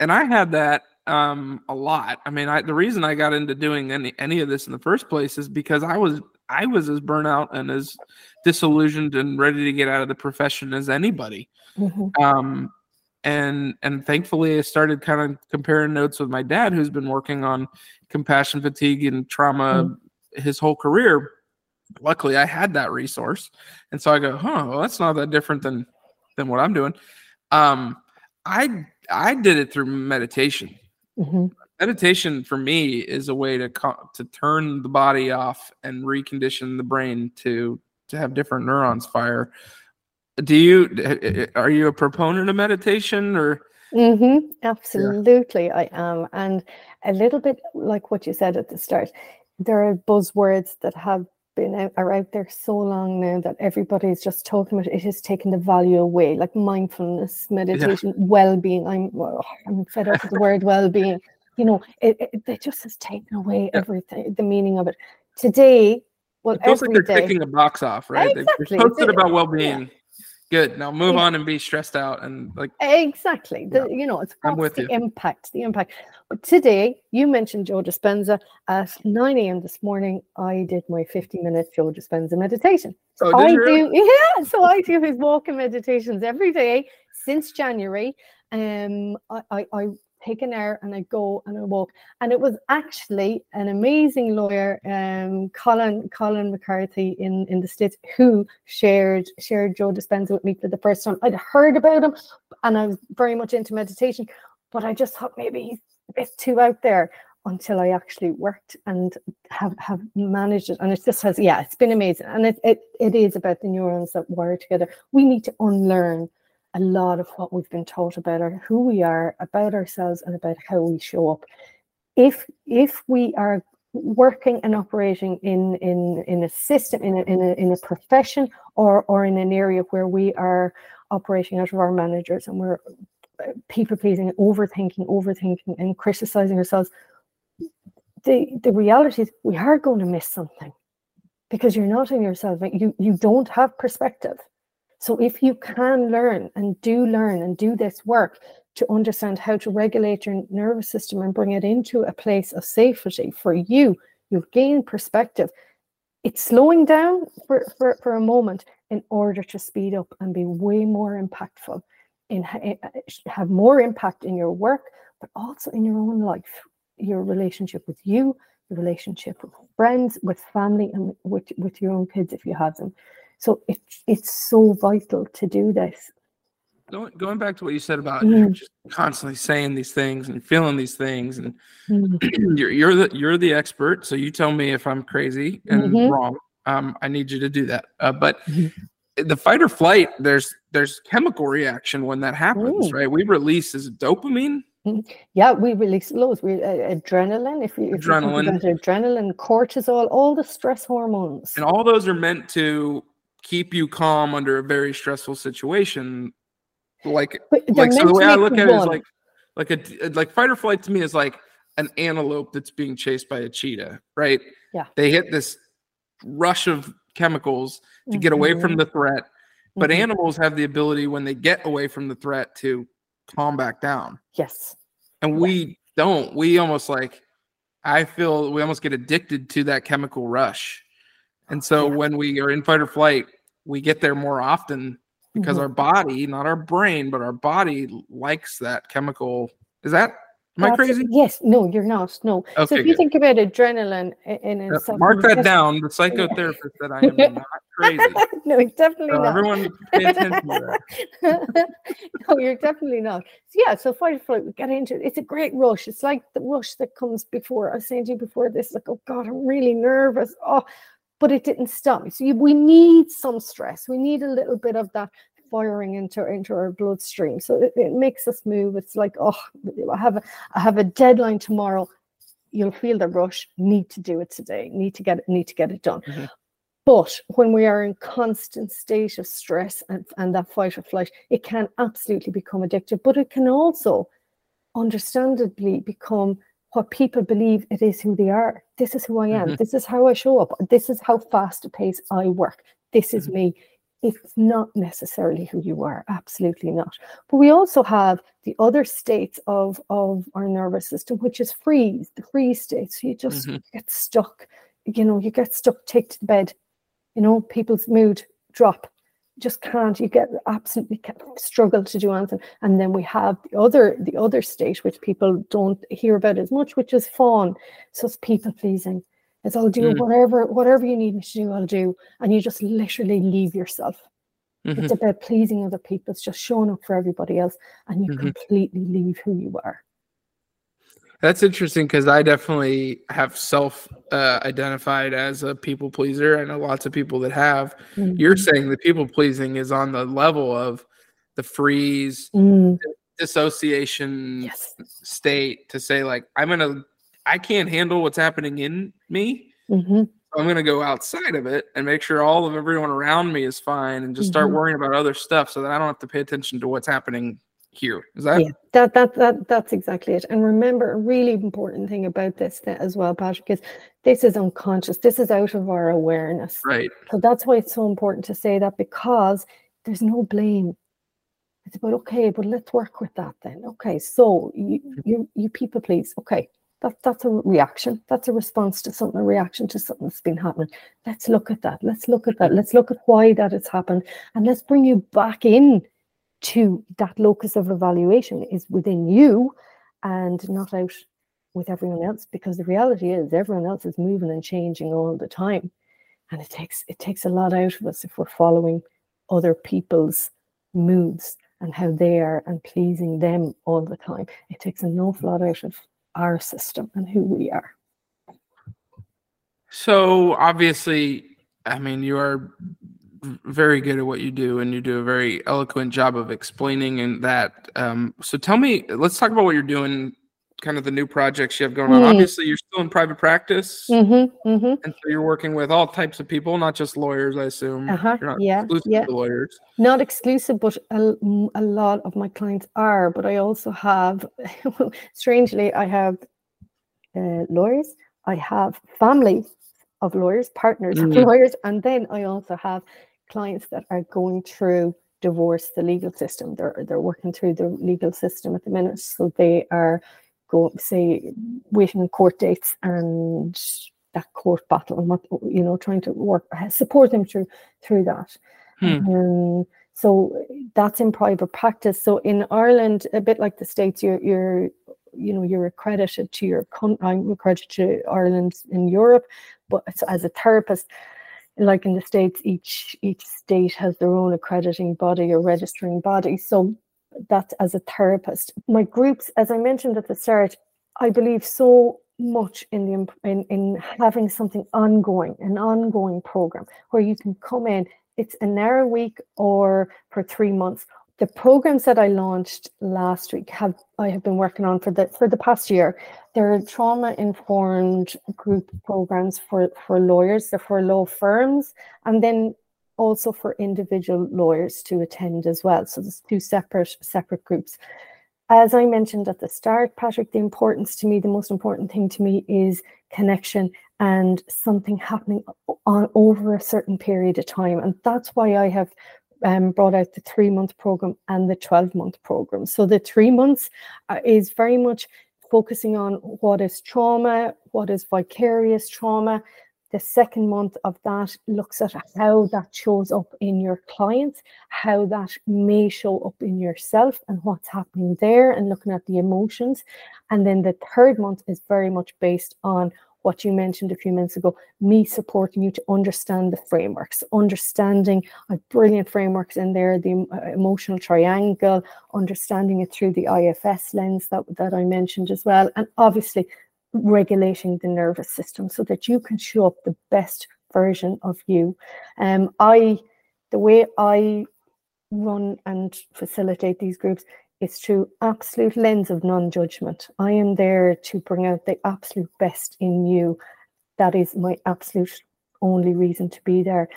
And I had that um, a lot. I mean, I, the reason I got into doing any any of this in the first place is because I was I was as burnout and as disillusioned and ready to get out of the profession as anybody. Mm-hmm. Um, and and thankfully, I started kind of comparing notes with my dad, who's been working on compassion fatigue and trauma mm-hmm. his whole career. Luckily, I had that resource, and so I go, "Huh, well, that's not that different than than what I'm doing." Um, I I did it through meditation. Mm-hmm. Meditation for me is a way to co- to turn the body off and recondition the brain to to have different neurons fire. Do you are you a proponent of meditation or? Mm-hmm, absolutely, yeah. I am, and a little bit like what you said at the start. There are buzzwords that have been out, are out there so long now that everybody's just talking about it has taken the value away, like mindfulness, [laughs] meditation, yeah. well-being. I'm well, I'm fed up with the word well-being. You know, it, it, it just has taken away yeah. everything, the meaning of it. Today, well, it feels like they're day, ticking a box off, right? Exactly. They've posted about well-being. Yeah. Good. Now move on and be stressed out and like exactly. The, you know, it's I'm what's with the you. impact. The impact. But today, you mentioned Joe Dispenza. At 9 a.m. this morning, I did my 50 minute Joe Dispenza meditation. Oh, I did you really? do, [laughs] yeah. So I do his walking meditations every day since January. Um, I, I, I take an hour and I go and I walk. And it was actually an amazing lawyer, um, Colin Colin McCarthy in, in the States, who shared shared Joe Dispenza with me for the first time. I'd heard about him and I was very much into meditation, but I just thought maybe he's a bit too out there until I actually worked and have have managed it. And it just has, yeah, it's been amazing. And it it, it is about the neurons that wire together. We need to unlearn a lot of what we've been taught about our, who we are, about ourselves, and about how we show up. If if we are working and operating in in in a system, in a in a in a profession, or or in an area where we are operating out of our managers and we're uh, people pleasing, overthinking, overthinking, and criticizing ourselves, the the reality is we are going to miss something because you're not in yourself. You you don't have perspective. So if you can learn and do learn and do this work to understand how to regulate your nervous system and bring it into a place of safety for you, you'll gain perspective. It's slowing down for, for, for a moment in order to speed up and be way more impactful in eh, eh, have more impact in your work, but also in your own life, your relationship with you, your relationship with friends, with family, and with, with your own kids if you have them. So it's it's so vital to do this. going, going back to what you said about Mm. just constantly saying these things and feeling these things and Mm, [clears throat] you're you're the you're the expert so you tell me if i'm crazy and Mhm. wrong um i need you to do that uh, but Mhm. the fight or flight there's there's chemical reaction when that happens Mm. right we release is dopamine Yeah, we release loads. We uh, adrenaline. If you if you Adrenaline. adrenaline, cortisol, all the stress hormones. and all those are meant to keep you calm under a very stressful situation. Like like so the way i look at it is like like a like fight or flight to me is like an antelope that's being chased by a cheetah right? Yeah. they hit this rush of chemicals to get away from Mhm, the threat but mhm. animals have the ability when they get away from the threat to calm back down. Yes, and we don't. We almost like i feel we almost get addicted to that chemical rush and so Yeah. when we are in fight or flight we get there more often because Mhm. our body not our brain but our body likes that chemical is that am i crazy Yes, no, you're not. No. Okay, so if you good. think about adrenaline in Uh, mark that down the psychotherapist said i am [laughs] not crazy no, it's definitely so not. everyone [laughs] pay attention to that no, you're definitely not. So yeah, so fight or flight, we get into it. It's a great rush. It's like the rush that comes before. I was saying to you before this, like, oh God, I'm really nervous. Oh, but it didn't stop me. So you, we need some stress. We need a little bit of that firing into into our bloodstream. So it, it makes us move. It's like, oh, I have a I have a deadline tomorrow. You'll feel the rush. Need to do it today. Need to get it. Need to get it done. Mhm. But when we are in constant state of stress and, and that fight or flight, it can absolutely become addictive, but it can also understandably become what people believe it is who they are. This is who I am. Mhm. This is how I show up. This is how fast a pace I work. This is Mhm. me. It's not necessarily who you are, absolutely not. But we also have the other states of, of our nervous system, which is freeze, the freeze state. So you just Mhm. get stuck, you know, you get stuck, take to the bed, you know, people's mood drop. Just can't, you get absolutely struggle to do anything. And then we have the other, the other state, which people don't hear about as much, which is fawn. So it's people pleasing. It's I'll do Mm. whatever, whatever you need me to do, I'll do. And you just literally leave yourself. Mhm. It's about pleasing other people. It's just showing up for everybody else, and you Mhm. completely leave who you are. That's interesting because I definitely have self uh, identified as a people pleaser. I know lots of people that have. You're Mhm. saying the people pleasing is on the level of the freeze, Mm, dissociation yes. state to say, like, I'm going to, I can't handle what's happening in me. hmm I'm going to go outside of it and make sure all of everyone around me is fine and just start Mhm. worrying about other stuff so that I don't have to pay attention to what's happening here. Is that? Yeah, that that that that's exactly it. And remember, a really important thing about this th- as well, Patrick, is this is unconscious. This is out of our awareness. Right. So that's why it's so important to say that because there's no blame. It's about okay, but let's work with that then. Okay, so you mm-hmm. you, you people please. Okay, that that's a reaction. That's a response to something, a reaction to something that's been happening. Let's look at that. Let's look at that. Mm-hmm. Let's look at why that has happened, and let's bring you back in to that locus of evaluation is within you, and not out with everyone else. Because the reality is, everyone else is moving and changing all the time, and it takes it takes a lot out of us if we're following other people's moods and how they are and pleasing them all the time. It takes an awful lot out of our system and who we are. So obviously, I mean, you are very good at what you do, and you do a very eloquent job of explaining and that. Um, so tell me, let's talk about what you're doing kind of the new projects you have going on. Mm. Obviously, you're still in private practice, mm-hmm, mm-hmm. and so you're working with all types of people, not just lawyers. I assume. Uh-huh. yeah, yeah. lawyers. Not exclusive, but a, a lot of my clients are. But I also have, [laughs] strangely, I have uh, lawyers. I have family of lawyers, partners mm. of lawyers, and then I also have clients that are going through divorce, the legal system. They're they're working through the legal system at the minute, so they are go say waiting court dates and that court battle and what you know trying to work support them through through that hmm. um, so that's in private practice so in ireland a bit like the states you're you're you know you're accredited to your i'm accredited to ireland in europe but as a therapist like in the states each each state has their own accrediting body or registering body so that as a therapist. My groups, as I mentioned at the start, I believe so much in the in, in having something ongoing, an ongoing program where you can come in. It's an hour a week or for three months. The programs that I launched last week have I have been working on for the for the past year. They're trauma informed group programs for for lawyers, they're for law firms, and then also for individual lawyers to attend as well. So there's two separate separate groups. As I mentioned at the start, Patrick, the importance to me, the most important thing to me is connection and something happening on over a certain period of time. And that's why I have um, brought out the three month program and the 12 month program. So the three months uh, is very much focusing on what is trauma, what is vicarious trauma, the second month of that looks at how that shows up in your clients, how that may show up in yourself and what's happening there, and looking at the emotions. And then the third month is very much based on what you mentioned a few minutes ago me supporting you to understand the frameworks, understanding a brilliant frameworks in there, the uh, emotional triangle, understanding it through the IFS lens that, that I mentioned as well. And obviously, regulating the nervous system so that you can show up the best version of you. Um, I, the way I run and facilitate these groups is through absolute lens of non-judgment. I am there to bring out the absolute best in you. That is my absolute only reason to be there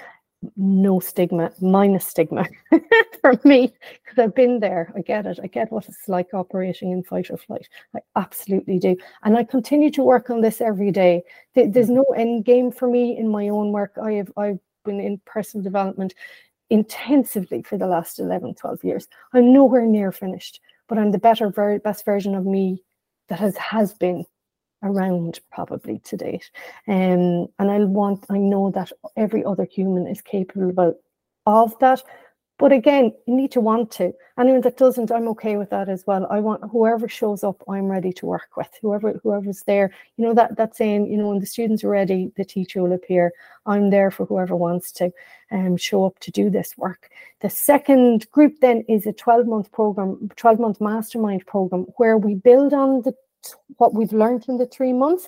no stigma, minus stigma [laughs] for me, because I've been there. I get it. I get what it's like operating in fight or flight. I absolutely do. And I continue to work on this every day. There's no end game for me in my own work. I have I've been in personal development intensively for the last 11, 12 years. I'm nowhere near finished, but I'm the better, very best version of me that has has been around probably to date. Um, and I want, I know that every other human is capable of that. But again, you need to want to. Anyone that doesn't, I'm okay with that as well. I want whoever shows up, I'm ready to work with. Whoever whoever's there, you know that that saying, you know, when the students are ready, the teacher will appear. I'm there for whoever wants to um, show up to do this work. The second group then is a 12 month program, 12 month mastermind program where we build on the what we've learned in the three months.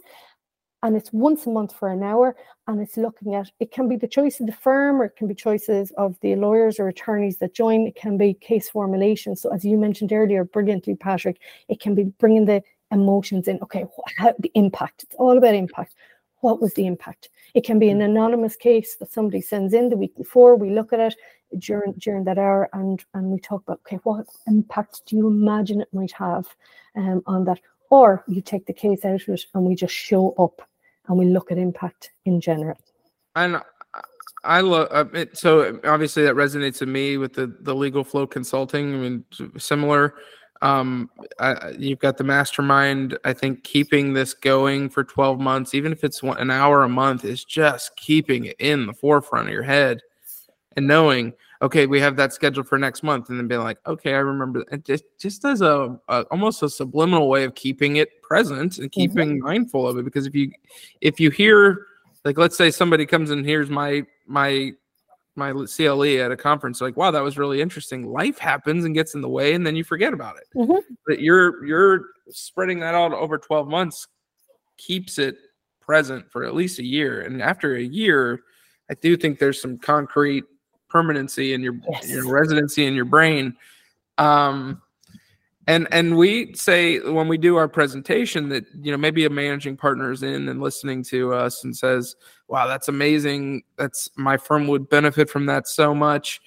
And it's once a month for an hour. And it's looking at it can be the choice of the firm or it can be choices of the lawyers or attorneys that join. It can be case formulation. So, as you mentioned earlier, brilliantly, Patrick, it can be bringing the emotions in. Okay, how, the impact. It's all about impact. What was the impact? It can be an anonymous case that somebody sends in the week before. We look at it during during that hour and and we talk about okay, what impact do you imagine it might have um, on that? or you take the case out of it and we just show up and we look at impact in general. And I love uh, it. So obviously that resonates with me with the the legal flow consulting. I mean, similar. Um, I, you've got the mastermind. I think keeping this going for 12 months, even if it's one, an hour a month, is just keeping it in the forefront of your head and knowing, okay, we have that scheduled for next month, and then being like, okay, I remember. It just just as a, a almost a subliminal way of keeping it present and keeping mm-hmm. mindful of it. Because if you if you hear like let's say somebody comes and hears my my my CLE at a conference, like, wow, that was really interesting. Life happens and gets in the way, and then you forget about it. Mm-hmm. But you're you're spreading that out over 12 months keeps it present for at least a year. And after a year, I do think there's some concrete permanency in your, yes. your residency in your brain. Um, and and we say when we do our presentation that you know maybe a managing partner is in and listening to us and says wow that's amazing that's my firm would benefit from that so much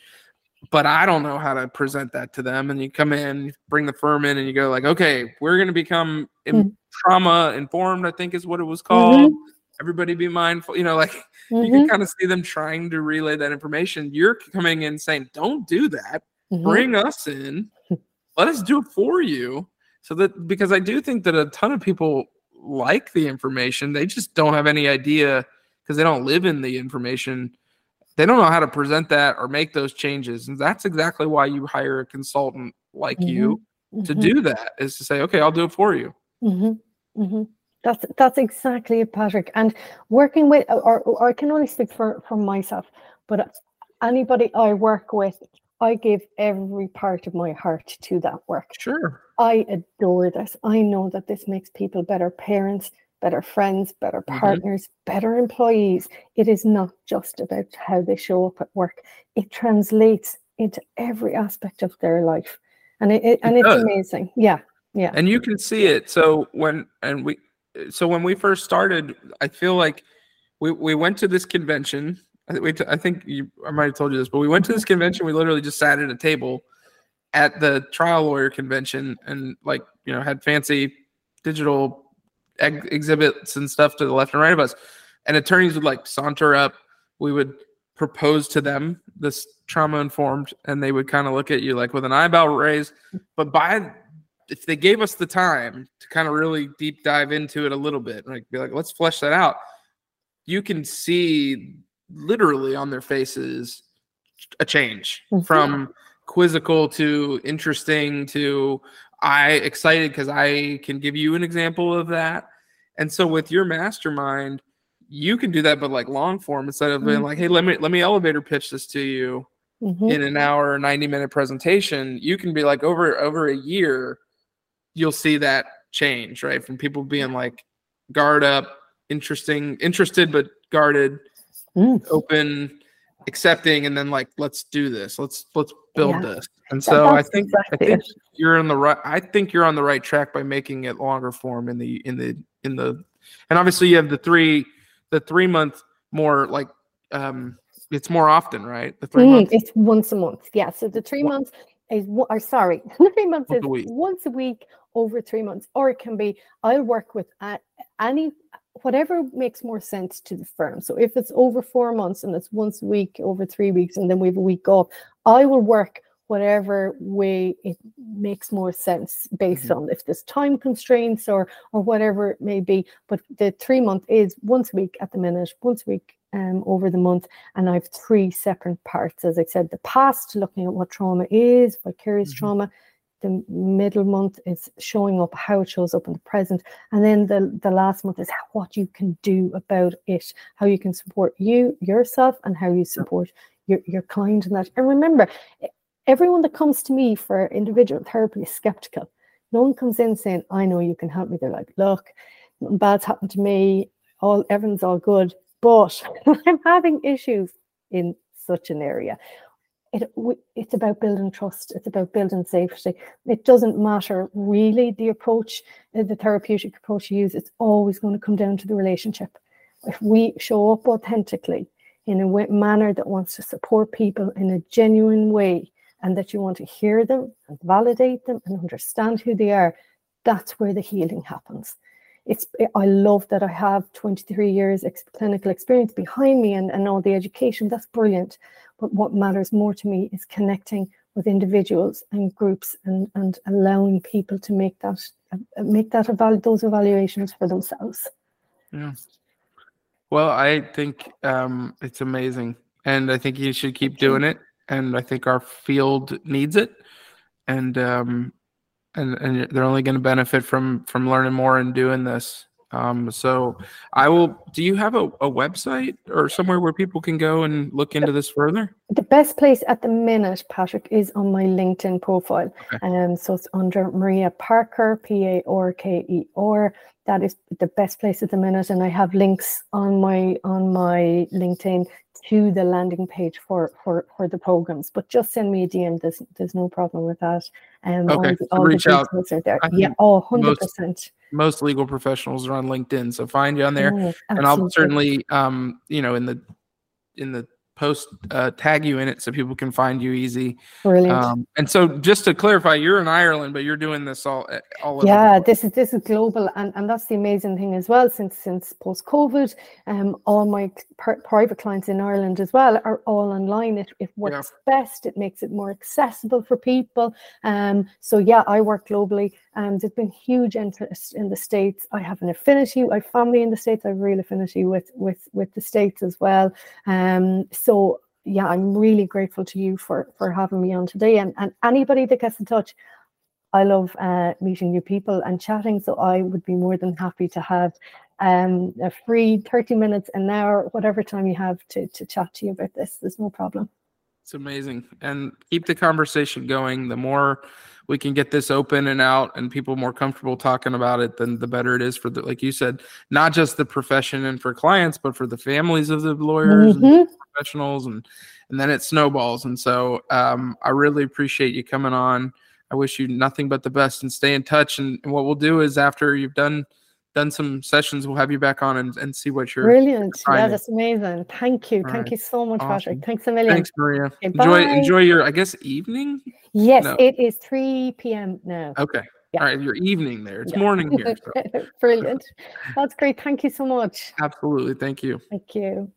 but i don't know how to present that to them and you come in bring the firm in and you go like okay we're going to become mm-hmm. trauma informed i think is what it was called mm-hmm. Everybody be mindful you know like mm-hmm. [laughs] you can mm-hmm. kind of see them trying to relay that information you're coming in saying don't do that mm-hmm. bring us in let us do it for you so that because i do think that a ton of people like the information they just don't have any idea because they don't live in the information they don't know how to present that or make those changes and that's exactly why you hire a consultant like mm-hmm. you to mm-hmm. do that is to say okay i'll do it for you mm-hmm. mm-hmm. That's that's exactly it patrick and working with or, or i can only speak for for myself but anybody i work with I give every part of my heart to that work. Sure. I adore this. I know that this makes people better parents, better friends, better mm-hmm. partners, mm-hmm. better employees. It is not just about how they show up at work, it translates into every aspect of their life. And it, it and it it's amazing. Yeah. Yeah. And you can see it. So when and we so when we first started, I feel like we, we went to this convention I, we t- I think you, I might have told you this, but we went to this convention. We literally just sat at a table at the trial lawyer convention and like you know had fancy digital ex- exhibits and stuff to the left and right of us. And attorneys would like saunter up. We would propose to them this trauma informed, and they would kind of look at you like with an eyebrow raised. But by if they gave us the time to kind of really deep dive into it a little bit, like be like, let's flesh that out. You can see literally on their faces a change mm-hmm. from quizzical to interesting to I excited because I can give you an example of that. And so with your mastermind, you can do that, but like long form instead of being mm-hmm. like, hey, let me let me elevator pitch this to you mm-hmm. in an hour, 90 minute presentation. You can be like over over a year, you'll see that change, right? From people being like guard up, interesting, interested but guarded mm. open, accepting, and then like let's do this. Let's let's build yeah. this. And so I think exactly I think you're on the right. I think you're on the right track by making it longer form in the in the in the, and obviously you have the three the three month more like um it's more often right the three mm, months it's once a month yeah so the three months is or sorry [laughs] three months once is a once a week over three months or it can be i'll work with any whatever makes more sense to the firm. So if it's over four months and it's once a week, over three weeks, and then we have a week off, I will work whatever way it makes more sense based mm-hmm. on if there's time constraints or or whatever it may be. But the three month is once a week at the minute, once a week um, over the month, and I have three separate parts. As I said, the past, looking at what trauma is, vicarious mm-hmm. trauma, the middle month is showing up how it shows up in the present and then the, the last month is what you can do about it how you can support you yourself and how you support your, your client in that. And remember everyone that comes to me for individual therapy is skeptical. No one comes in saying i know you can help me. They're like look nothing bad's happened to me. All everyone's all good. But [laughs] i'm having issues in such an area it, it's about building trust it's about building safety. It doesn't matter really the approach uh, the therapeutic approach you use it's always going to come down to the relationship. If we show up authentically in a manner that wants to support people in a genuine way and that you want to hear them and validate them and understand who they are that's where the healing happens it's I love that I have 23 years ex- clinical experience behind me and, and all the education. That's brilliant. But what matters more to me is connecting with individuals and groups and, and allowing people to make that uh, make that eval- those evaluations for themselves. Yeah. Well, I think um, it's amazing, and I think you should keep doing it. And I think our field needs it, and um, and and they're only going to benefit from from learning more and doing this. Um, so I will. Do you have a, a website or somewhere where people can go and look into this further? The best place at the minute, Patrick, is on my LinkedIn profile. Okay. Um, so it's under Maria Parker, P A R K E R. That is the best place at the minute, and I have links on my on my LinkedIn to the landing page for for for the programs. But just send me a DM. There's there's no problem with that. Um, all Okay, the- all the reach out. details are there. I Yeah, oh, 100 percent. Most legal professionals are on LinkedIn, so find you on there. And I'll certainly um you know in the in the post uh, tag you in it so people can find you easy. Brilliant. um and so just to clarify you're in ireland but you're doing this all eh, all over yeah this is this is global and and that's the amazing thing as well since since post covid um all my pri- private clients in ireland as well are all online. It, it works best it makes it more accessible for people. Um so yeah i work globally and there's been huge interest in the states i have an affinity i have family in the states i have real affinity with with with the states as well um so yeah i'm really grateful to you for for having me on today and and anybody that gets in touch I love uh, meeting new people and chatting. So I would be more than happy to have um, a free 30 minutes, an hour, whatever time you have to, to chat to you about this. There's no problem. It's amazing. And keep the conversation going. The more we can get this open and out and people more comfortable talking about it then the better it is for the like you said not just the profession and for clients but for the families of the lawyers and Mhm. professionals and and then it snowballs. And so um, i really appreciate you coming on. I wish you nothing but the best and stay in touch. And, and what we'll do is after you've done done some sessions we'll have you back on and, and see what you're Brilliant. Yeah, that's amazing. Thank you. All Thank right. you so much, Awesome. Patrick. Thanks a million. thanks maria Okay, enjoy bye. enjoy your i guess evening Yes, No. it is 3 p.m. now. okay Yeah. all right your evening there it's Yeah. morning here so [laughs] Brilliant. That's great. Thank you so much. absolutely thank you Thank you.